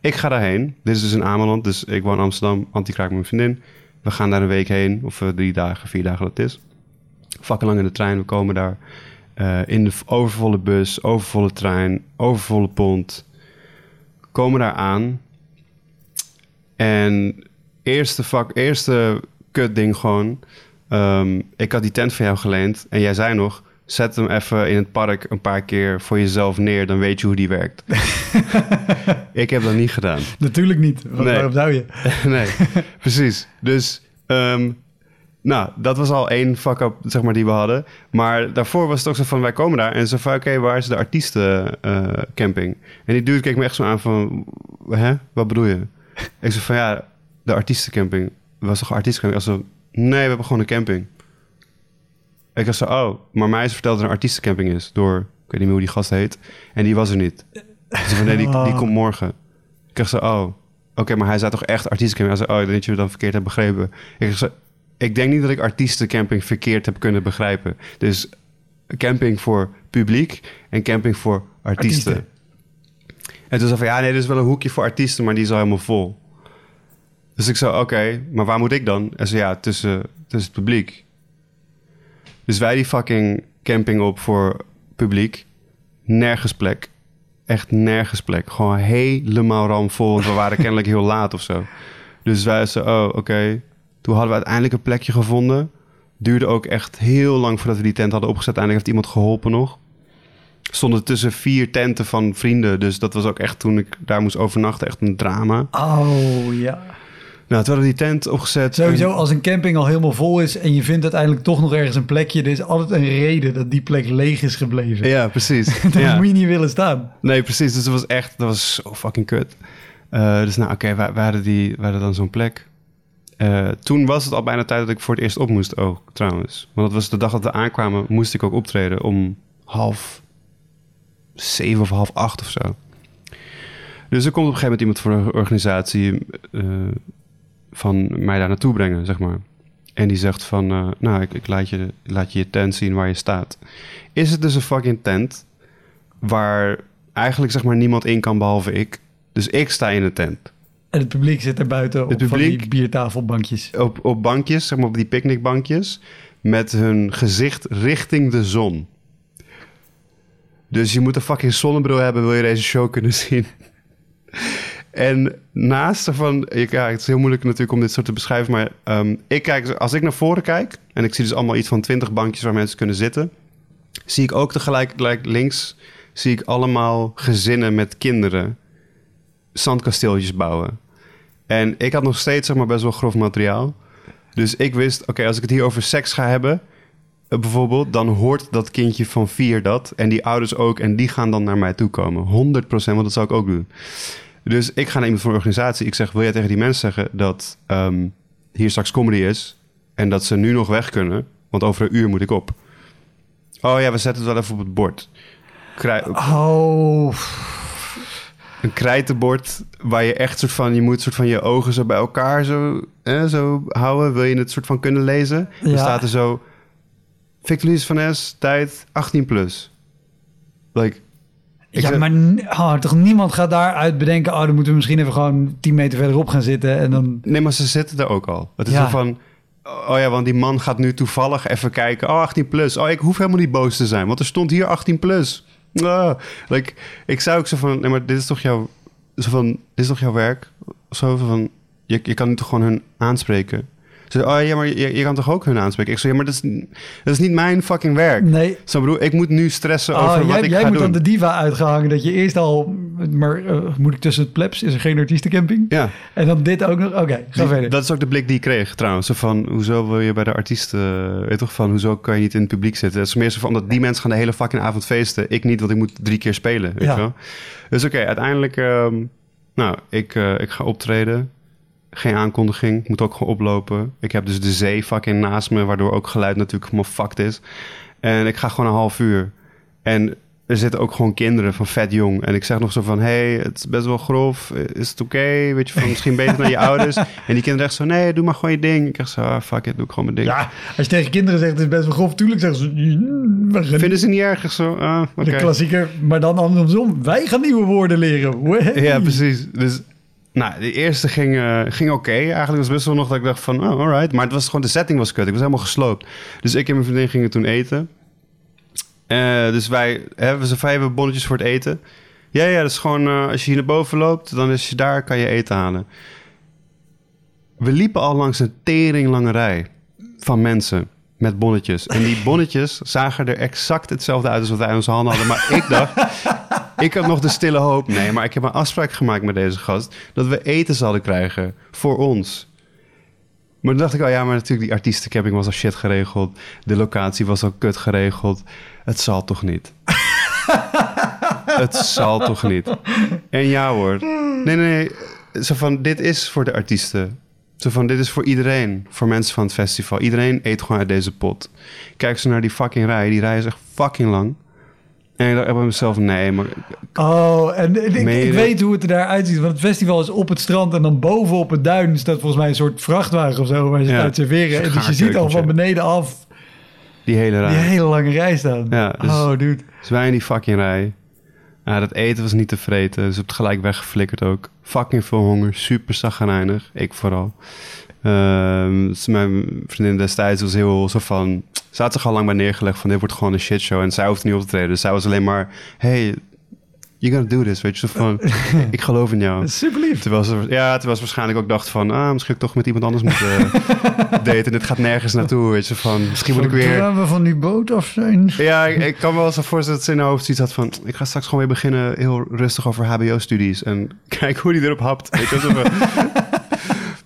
Ik ga daarheen. Dit is dus in Ameland, dus ik woon in Amsterdam. Antikraak met mijn vriendin. We gaan daar een week heen, of eh, drie dagen, vier dagen dat het is. Vakken lang in de trein, we komen daar. eh, in de overvolle bus, overvolle trein, overvolle pont. Komen daar aan. En eerste vak, eerste kut ding gewoon. Ehm, ik had die tent van jou geleend en jij zei nog... zet hem even in het park een paar keer voor jezelf neer... dan weet je hoe die werkt. ik heb dat niet gedaan. Natuurlijk niet. Wa- Nee. Waarom zou je? nee, precies. Dus ehm, Nou, dat was al één fuck-up, zeg maar, die we hadden. Maar daarvoor was het ook zo van, wij komen daar. En zo van, oké, waar is de artiestencamping? en die dude keek me echt zo aan van, hè, wat bedoel je? ik zei van, ja, de artiestencamping. Was toch een artiestencamping? Als nee, we hebben gewoon een camping. Ik was zo, oh, maar mij is verteld dat er een artiestencamping is. Door, ik weet niet meer hoe die gast heet. En die was er niet. Ze van, nee, die, die komt morgen. Ik dacht zo, oh, oké, maar hij zei toch echt artiestencamping? Hij zei, oh, dat je het dan verkeerd hebt begrepen. Ik dacht zo, ik denk niet dat ik artiestencamping verkeerd heb kunnen begrijpen. Dus camping voor publiek en camping voor artiesten. Artiesten. En toen zei van, ja, nee, er is wel een hoekje voor artiesten, maar die is al helemaal vol. Dus ik zei, oké, maar waar moet ik dan? En ze ja, tussen, tussen het publiek. Dus wij die fucking camping op voor publiek. Nergens plek. Echt nergens plek. Gewoon helemaal ramvol. Want we waren kennelijk heel laat of zo. Dus wij zeiden, oh, oké. Toen hadden we uiteindelijk een plekje gevonden. Duurde ook echt heel lang voordat we die tent hadden opgezet. Uiteindelijk heeft iemand geholpen nog. Stonden tussen vier tenten van vrienden. Dus dat was ook echt toen ik daar moest overnachten. Echt een drama. Oh ja. Nou, toen hadden we die tent opgezet. Sowieso, En- als een camping al helemaal vol is en je vindt uiteindelijk toch nog ergens een plekje, er is altijd een reden dat die plek leeg is gebleven. Ja, precies. Daar ja. moet je niet willen staan. Nee, precies. Dus dat was echt, dat was zo fucking kut. Eh, dus nou, oké, wij, wij hadden die, wij hadden dan zo'n plek. Eh, toen was het al bijna tijd dat ik voor het eerst op moest ook, trouwens. Want dat was de dag dat we aankwamen, moest ik ook optreden om half zeven of half acht of zo. Dus er komt op een gegeven moment iemand voor een organisatie eh, van mij daar naartoe brengen, zeg maar. En die zegt van, eh, nou, ik, ik laat, je, laat je je tent zien waar je staat. Is het dus een fucking tent waar eigenlijk zeg maar niemand in kan behalve ik. Dus ik sta in de tent. En het publiek zit er buiten op Het van die publiek- biertafelbankjes. Op, op bankjes, zeg maar op die picknickbankjes. Met hun gezicht richting de zon. Dus je moet een fucking zonnebril hebben, wil je deze show kunnen zien. En naast ervan, ja, het is heel moeilijk natuurlijk om dit soort te beschrijven, maar ehm, ik kijk, als ik naar voren kijk, en ik zie dus allemaal iets van twintig bankjes waar mensen kunnen zitten, zie ik ook tegelijk links, zie ik allemaal gezinnen met kinderen zandkasteeltjes bouwen. En ik had nog steeds zeg maar, best wel grof materiaal. Dus ik wist, oké, als ik het hier over seks ga hebben, eh, bijvoorbeeld, dan hoort dat kindje van vier dat. En die ouders ook. En die gaan dan naar mij toe komen. 100%, want dat zou ik ook doen. Dus ik ga naar iemand van een organisatie. Ik zeg, wil jij tegen die mensen zeggen dat ehm, hier straks comedy is? En dat ze nu nog weg kunnen? Want over een uur moet ik op. Oh ja, we zetten het wel even op het bord. Krij- Oh, een krijtenbord waar je echt soort van... je moet soort van je ogen zo bij elkaar zo, hè, zo houden. Wil je het soort van kunnen lezen? Dan Ja. staat er zo... Victor van S, tijd 18 plus. Like, ik ja, zeg- maar oh, toch niemand gaat daaruit bedenken... oh, dan moeten we misschien even gewoon 10 meter verderop gaan zitten... en dan... Nee, maar ze zitten er ook al. Het is Ja. zo van... Oh ja, want die man gaat nu toevallig even kijken. Oh, 18 plus. Oh, ik hoef helemaal niet boos te zijn. Want er stond hier 18 plus. Ah, like, ik zou ook zo van... Nee, maar dit is toch jouw... Zo van, dit is toch jouw werk? Zo van... Je, je kan nu toch gewoon hun aanspreken? Ze zei, oh ja, maar je, je kan toch ook hun aanspreken? Ik zei, ja, maar dat is, dat is niet mijn fucking werk. Nee, Zo bedoel, ik moet nu stressen over oh, wat jij, ik jij ga moet doen. dan de diva uitgehangen... dat je eerst al... maar eh, moet ik tussen het plebs? Is er geen artiestencamping? Ja. En dan dit ook nog? Oké, ga verder. Dat is ook de blik die ik kreeg trouwens. Van, hoezo wil je bij de artiesten... Weet je toch van, hoezo kan je niet in het publiek zitten? Het is meer zo van, omdat die mensen gaan de hele fucking avond feesten. Ik niet, want ik moet drie keer spelen. Weet Ja. wel? Dus oké, uiteindelijk... ehm, nou, ik, eh, ik ga optreden. Geen aankondiging. Moet ook gewoon oplopen. Ik heb dus de zee fucking naast me... waardoor ook geluid natuurlijk helemaal fucked is. En ik ga gewoon een half uur. En er zitten ook gewoon kinderen van vet jong. En ik zeg nog zo van, hey, het is best wel grof. Is het oké? Weet je, van misschien beter naar je ouders. En die kinderen echt zo, nee, doe maar gewoon je ding. Ik zeg zo, ah, fuck it, doe ik gewoon mijn ding. Ja, als je tegen kinderen zegt, het is best wel grof. Tuurlijk zeggen ze, "Mm, Vinden ze niet erg? Zo, ah, de klassieker. Maar dan andersom, wij gaan nieuwe woorden leren. Wee. Ja, precies. Dus, nou, de eerste ging, eh, ging oké. Eigenlijk was best wel nog dat ik dacht van, oh, alright. Maar het was gewoon, de setting was kut. Ik was helemaal gesloopt. Dus ik en mijn vriendin gingen toen eten. Eh, dus wij hebben ze vijf bonnetjes voor het eten. Ja, ja, dat is gewoon, eh, als je hier naar boven loopt, dan is je daar, kan je eten halen. We liepen al langs een teringlange rij van mensen met bonnetjes. En die bonnetjes zagen er exact hetzelfde uit als wat wij in onze handen hadden. Maar ik dacht, ik had nog de stille hoop. Nee, maar ik heb een afspraak gemaakt met deze gast... dat we eten zouden krijgen voor ons. Maar toen dacht ik, oh ja, maar natuurlijk die artiestencamping was al shit geregeld. De locatie was al kut geregeld. Het zal toch niet? het zal toch niet? En ja hoor. Nee, nee, nee. Zo van, dit is voor de artiesten. Zo van, dit is voor iedereen. Voor mensen van het festival. Iedereen eet gewoon uit deze pot. Kijk ze naar die fucking rij. Die rij is echt fucking lang. En ik dacht bij mezelf, nee, maar... Oh, en ik, weet hoe het er daar uitziet. Want het festival is op het strand en dan boven op het duin staat volgens mij een soort vrachtwagen of zo waar ze het Ja, uit serveren. En dus je ziet al van beneden af Die hele rij. die hele lange rij staan. Ja, dus- Oh, dude. Dus wij in die fucking rij. Ja, dat eten was niet te vreten. Dus op het gelijk weggeflikkerd ook. Fucking veel honger. Super zagrijnig. Ik vooral. Ehm, dus mijn vriendin destijds was heel zo van... Ze had zich al lang bij neergelegd van dit wordt gewoon een shitshow. En zij hoeft niet op te treden. Dus zij was alleen maar... Hey, you gotta do this. Weet je, zo van... ik geloof in jou. Super lief. Terwijl ze, ja, terwijl ze waarschijnlijk ook dacht van... Ah, misschien ik toch met iemand anders moeten daten. Dit gaat nergens naartoe. Weet je, van... Misschien moet ik weer... Zodra we van die boot af zijn. Ja, ik, ik kan me wel zo voorstellen dat ze in haar hoofd iets had van... ik ga straks gewoon weer beginnen heel rustig over hbo-studies... en kijk hoe die erop hapt. Weet je,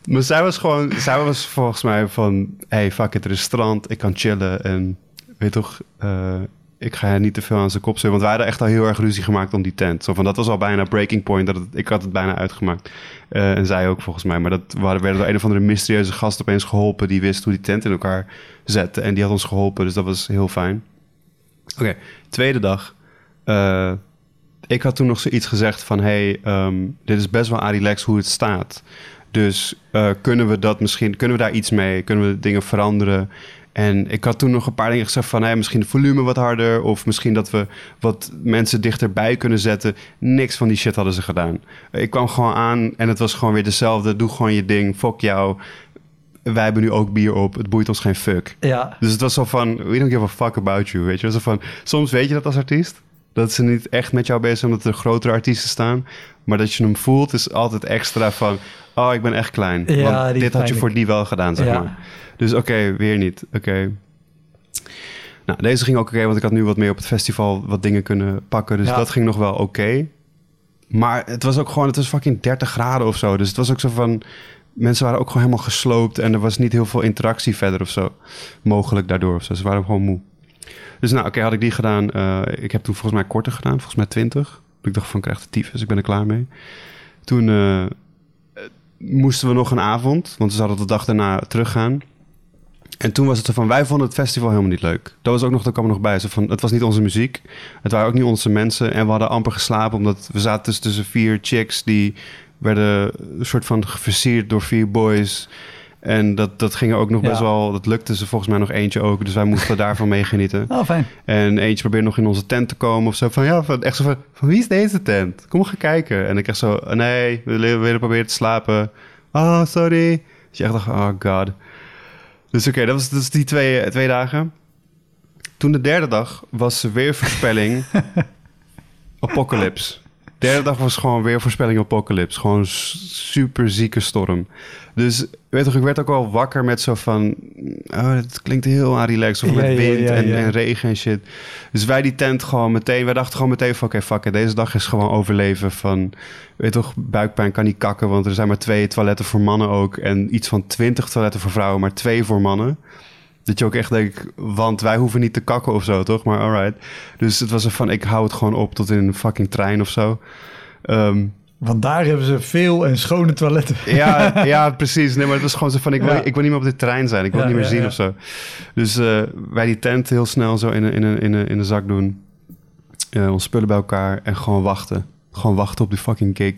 maar zij was gewoon... Zij was volgens mij van... hey, fuck is strand, ik kan chillen... en weet toch, eh, ik ga niet te veel aan zijn kop zetten... want wij hadden echt al heel erg ruzie gemaakt om die tent. Zo van, dat was al bijna breaking point, dat het, ik had het bijna uitgemaakt. Eh, en zij ook volgens mij. Maar dat we hadden- werden door een of andere mysterieuze gast opeens geholpen... die wist hoe die tent in elkaar zette... en die had ons geholpen, dus dat was heel fijn. Oké, tweede dag. Eh, ik had toen nog zoiets gezegd van... hey, ehm, dit is best wel relax hoe het staat. Dus eh, kunnen we dat misschien... kunnen we daar iets mee? Kunnen we dingen veranderen? En ik had toen nog een paar dingen gezegd van... Hey, misschien het volume wat harder... of misschien dat we wat mensen dichterbij kunnen zetten. Niks van die shit hadden ze gedaan. Ik kwam gewoon aan en het was gewoon weer dezelfde. Doe gewoon je ding, fuck jou. Wij hebben nu ook bier op. Het boeit ons geen fuck. Ja. Dus het was zo van, we don't give a fuck about you, weet je. Zo van, soms weet je dat als artiest. Dat ze niet echt met jou bezig zijn omdat er grotere artiesten staan. Maar dat je hem voelt is altijd extra van... Oh, ik ben echt klein. Ja, Want dit had je voor die wel gedaan, zeg Ja. maar. Dus oké, weer niet. Oké. Nou, deze ging ook oké, want ik had nu wat meer op het festival wat dingen kunnen pakken. Dus Ja. dat ging nog wel oké. Maar het was ook gewoon, het was fucking 30 graden of zo. Dus het was ook zo van, mensen waren ook gewoon helemaal gesloopt. En er was niet heel veel interactie verder of zo. Mogelijk daardoor of zo. Ze waren gewoon moe. Dus nou, oké, had ik die gedaan. Eh, ik heb toen volgens mij korter gedaan, volgens mij 20. Ik dacht van, ik krijg de tyfus, ik ben er klaar mee. Toen eh, eh, moesten we nog een avond, want we zouden de dag daarna teruggaan. En toen was het zo van, wij vonden het festival helemaal niet leuk. Dat was ook nog, dat kwam er nog bij. Zo van, het was niet onze muziek. Het waren ook niet onze mensen. En we hadden amper geslapen, omdat we zaten tussen vier chicks... die werden een soort van geversierd door vier boys. En dat, dat ging ook nog Ja. best wel... Dat lukte ze volgens mij nog eentje ook. Dus wij moesten daarvan meegenieten. Oh, fijn. En eentje probeerde nog in onze tent te komen of zo. Van ja, van, echt zo van, van wie is deze tent? Kom gaan kijken. En ik echt zo, oh, nee, we willen, proberen te slapen. Oh, sorry. Dus je echt dacht, oh god. Dus oké, dat was dus die twee, twee dagen. Toen de derde dag was weer voorspelling Apocalypse. De derde dag was gewoon weer voorspelling Apocalypse. Gewoon super zieke storm. Dus weet toch, ik werd ook wel wakker met zo van... Oh, het klinkt heel aan relaxed. Of Ja, met wind ja, en, ja. en regen en shit. Dus wij die tent gewoon meteen... Wij dachten gewoon meteen van... Oké, fuck it. Deze dag is gewoon overleven van... Weet toch, buikpijn kan niet kakken. Want er zijn maar twee toiletten voor mannen ook. En iets van twintig toiletten voor vrouwen. Maar twee voor mannen. Dat je ook echt denkt, want wij hoeven niet te kakken of zo, toch? Maar alright. Dus het was er van, ik hou het gewoon op tot in een fucking trein of zo. Ehm, Want daar hebben ze veel en schone toiletten. ja, ja, precies. Nee, maar het was gewoon zo van, ik wil, Ja. ik wil niet meer op dit trein zijn. Ik wil Ja, het niet meer ja, zien of zo. Dus eh, wij die tent heel snel zo in een, in een, in een, in een zak doen. Eh ons spullen bij elkaar en gewoon wachten. Gewoon wachten op die fucking gig.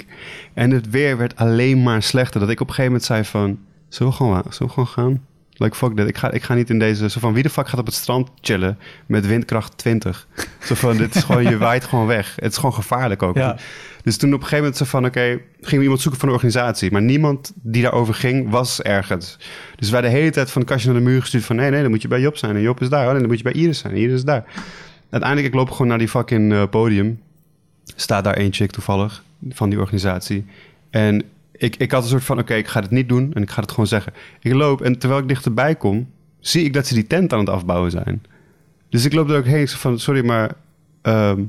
En het weer werd alleen maar slechter. Dat ik op een gegeven moment zei van... Zullen we gewoon, zullen we gewoon gaan? Like, fuck that. Ik ga, ik ga niet in deze... Zo van, wie de fuck gaat op het strand chillen met windkracht 20? Zo van, dit is gewoon... Je waait gewoon weg. Het is gewoon gevaarlijk ook. Ja. Dus toen op een gegeven moment zo van... Oké, gingen we iemand zoeken van de organisatie. Maar niemand die daarover ging, was ergens. Dus wij de hele tijd van de kastje naar de muur gestuurd van... Nee, nee, dan moet je bij Job zijn. En Job is daar. Oh, nee, dan moet je bij Iris zijn. En Iris is daar. Uiteindelijk, ik loop gewoon naar die fucking eh, podium. Staat daar één chick toevallig van die organisatie. En ik, ik had een soort van, oké, ik ga het niet doen en ik ga het gewoon zeggen. Ik loop en terwijl ik dichterbij kom, zie ik dat ze die tent aan het afbouwen zijn. Dus ik loop er ook heen, van, sorry, maar ehm,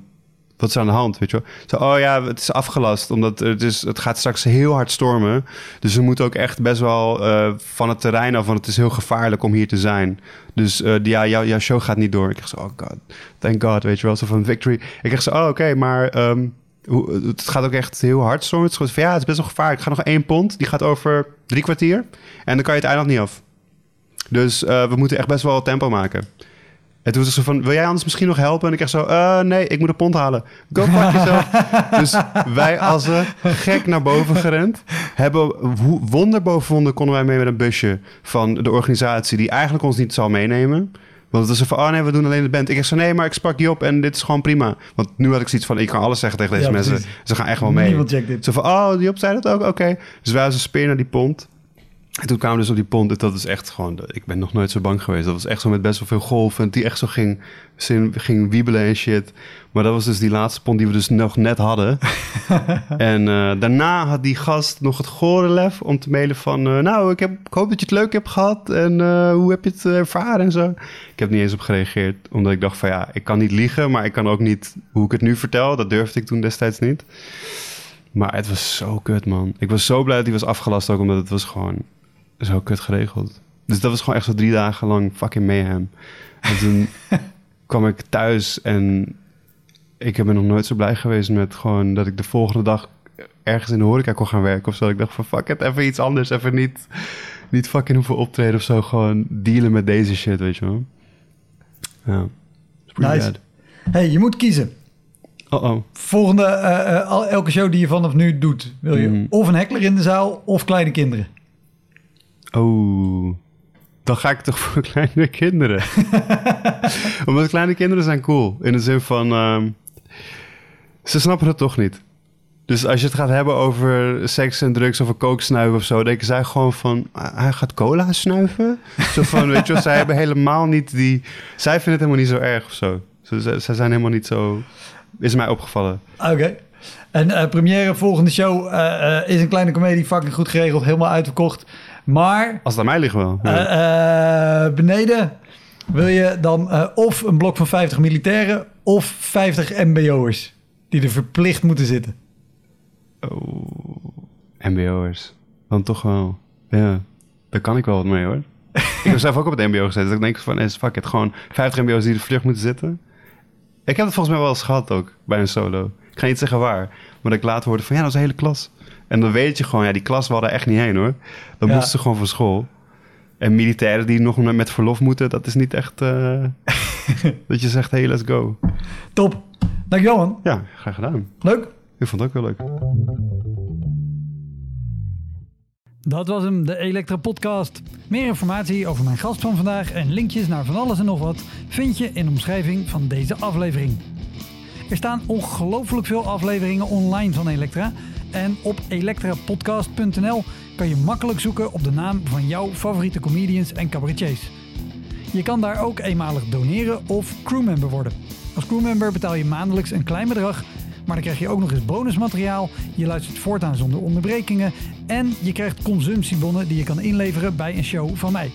wat is aan de hand, weet je wel? Zo, oh ja, het is afgelast, omdat het, is, het gaat straks heel hard stormen. Dus we moeten ook echt best wel eh, van het terrein af, want het is heel gevaarlijk om hier te zijn. Dus uh, ja, jou, jouw show gaat niet door. Ik zeg zo, oh god, thank god, weet je wel, zo van victory. Ik zeg zo, oh oké, maar um, hoe, het gaat ook echt heel hard stormen. Het is gewoon van, ja, het is best wel gevaarlijk. Ik ga nog één pond, die gaat over drie kwartier. En dan kan je het eiland niet af. Dus uh, we moeten echt best wel tempo maken. En toen was ze van, wil jij anders misschien nog helpen? En ik echt zo, uh, nee, ik moet een pond halen. Go fuck jezelf. dus wij als een gek naar boven gerend. Hebben wonder boven wonder konden wij mee met een busje van de organisatie... die eigenlijk ons niet zal meenemen. Want het was van, oh nee, we doen alleen de band. Ik zeg zo, nee, maar ik sprak je op en dit is gewoon prima. Want nu had ik zoiets van, ik kan alles zeggen tegen deze ja, mensen. Precies. Ze gaan echt wel mee. Niemand checkt dit. Zo van, oh, die op zei dat ook? Oké. Okay. Dus wij als een speer naar die pont. En toen kwamen we dus op die pont. Dat is echt gewoon... Ik ben nog nooit zo bang geweest. Dat was echt zo met best wel veel golven. Die echt zo ging, ging wiebelen en shit. Maar dat was dus die laatste pont die we dus nog net hadden. en uh, daarna had die gast nog het gore lef om te mailen van... Uh, nou, ik, heb, ik hoop dat je het leuk hebt gehad. En uh, hoe heb je het ervaren en zo. Ik heb niet eens op gereageerd. Omdat ik dacht van ja, ik kan niet liegen. Maar ik kan ook niet hoe ik het nu vertel. Dat durfde ik toen destijds niet. Maar het was zo kut, man. Ik was zo blij dat hij was afgelast ook. Omdat het was gewoon zo kut geregeld. Dus dat was gewoon echt zo drie dagen lang fucking mayhem. En toen kwam ik thuis en ik ben nog nooit zo blij geweest met gewoon dat ik de volgende dag ergens in de horeca kon gaan werken of zo. Ik dacht van fuck it, even iets anders. Even niet, niet fucking hoeven optreden of zo. Gewoon dealen met deze shit, weet je wel. Ja, nice. Hey, je moet kiezen. Uh oh Volgende, uh, elke show die je vanaf nu doet, wil je mm. of een heckler in de zaal of kleine kinderen? Oh, dan ga ik toch voor kleine kinderen. Omdat kleine kinderen zijn cool. In de zin van, um, ze snappen het toch niet. Dus als je het gaat hebben over seks en drugs of een kooksnuiven of zo, denken zij gewoon van, ah, hij gaat cola snuiven? zo van, weet je wel, zij hebben helemaal niet die, zij vinden het helemaal niet zo erg of zo. Ze, zij zijn helemaal niet zo, is mij opgevallen. Oké. En uh, première volgende show uh, uh, is een kleine comedie, fucking goed geregeld, helemaal uitverkocht. Maar... Als het aan mij ligt wel. Ja. Uh, beneden wil je dan uh, of een blok van 50 militairen of 50 mbo'ers die er verplicht moeten zitten. Oh, mbo'ers. Dan toch wel. Ja, daar kan ik wel wat mee hoor. ik heb zelf ook op het mbo gezeten. Dus ik denk van, is fuck it, gewoon 50 mbo'ers die er verplicht moeten zitten. Ik heb het volgens mij wel eens gehad ook, bij een solo. Ik ga niet zeggen waar, maar dat ik later hoorde van, ja, dat is een hele klas. En dan weet je gewoon, ja, die klas wilde echt niet heen hoor. Dan ja. moesten ze gewoon van school. En militairen die nog met verlof moeten, dat is niet echt uh, dat je zegt, hey, let's go. Top. Dankjewel man. Ja, graag gedaan. Leuk. Ik vond het ook wel leuk. Dat was hem, de Elektra Podcast. Meer informatie over mijn gast van vandaag en linkjes naar van alles en nog wat vind je in de omschrijving van deze aflevering. Er staan ongelooflijk veel afleveringen online van Elektra. En op elektrapodcast.nl kan je makkelijk zoeken op de naam van jouw favoriete comedians en cabaretiers. Je kan daar ook eenmalig doneren of crewmember worden. Als crewmember betaal je maandelijks een klein bedrag, maar dan krijg je ook nog eens bonusmateriaal. Je luistert voortaan zonder onderbrekingen en je krijgt consumptiebonnen die je kan inleveren bij een show van mij.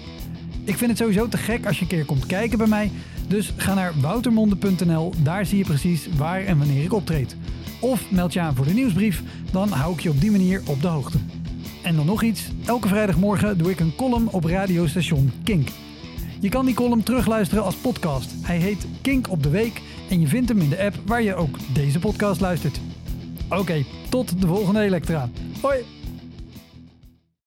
Ik vind het sowieso te gek als je een keer komt kijken bij mij. Dus ga naar woutermonde.nl, daar zie je precies waar en wanneer ik optreed. Of meld je aan voor de nieuwsbrief, dan hou ik je op die manier op de hoogte. En dan nog iets, elke vrijdagmorgen doe ik een column op radiostation Kink. Je kan die column terugluisteren als podcast. Hij heet Kink op de Week en je vindt hem in de app waar je ook deze podcast luistert. Oké, tot de volgende Elektra. Hoi!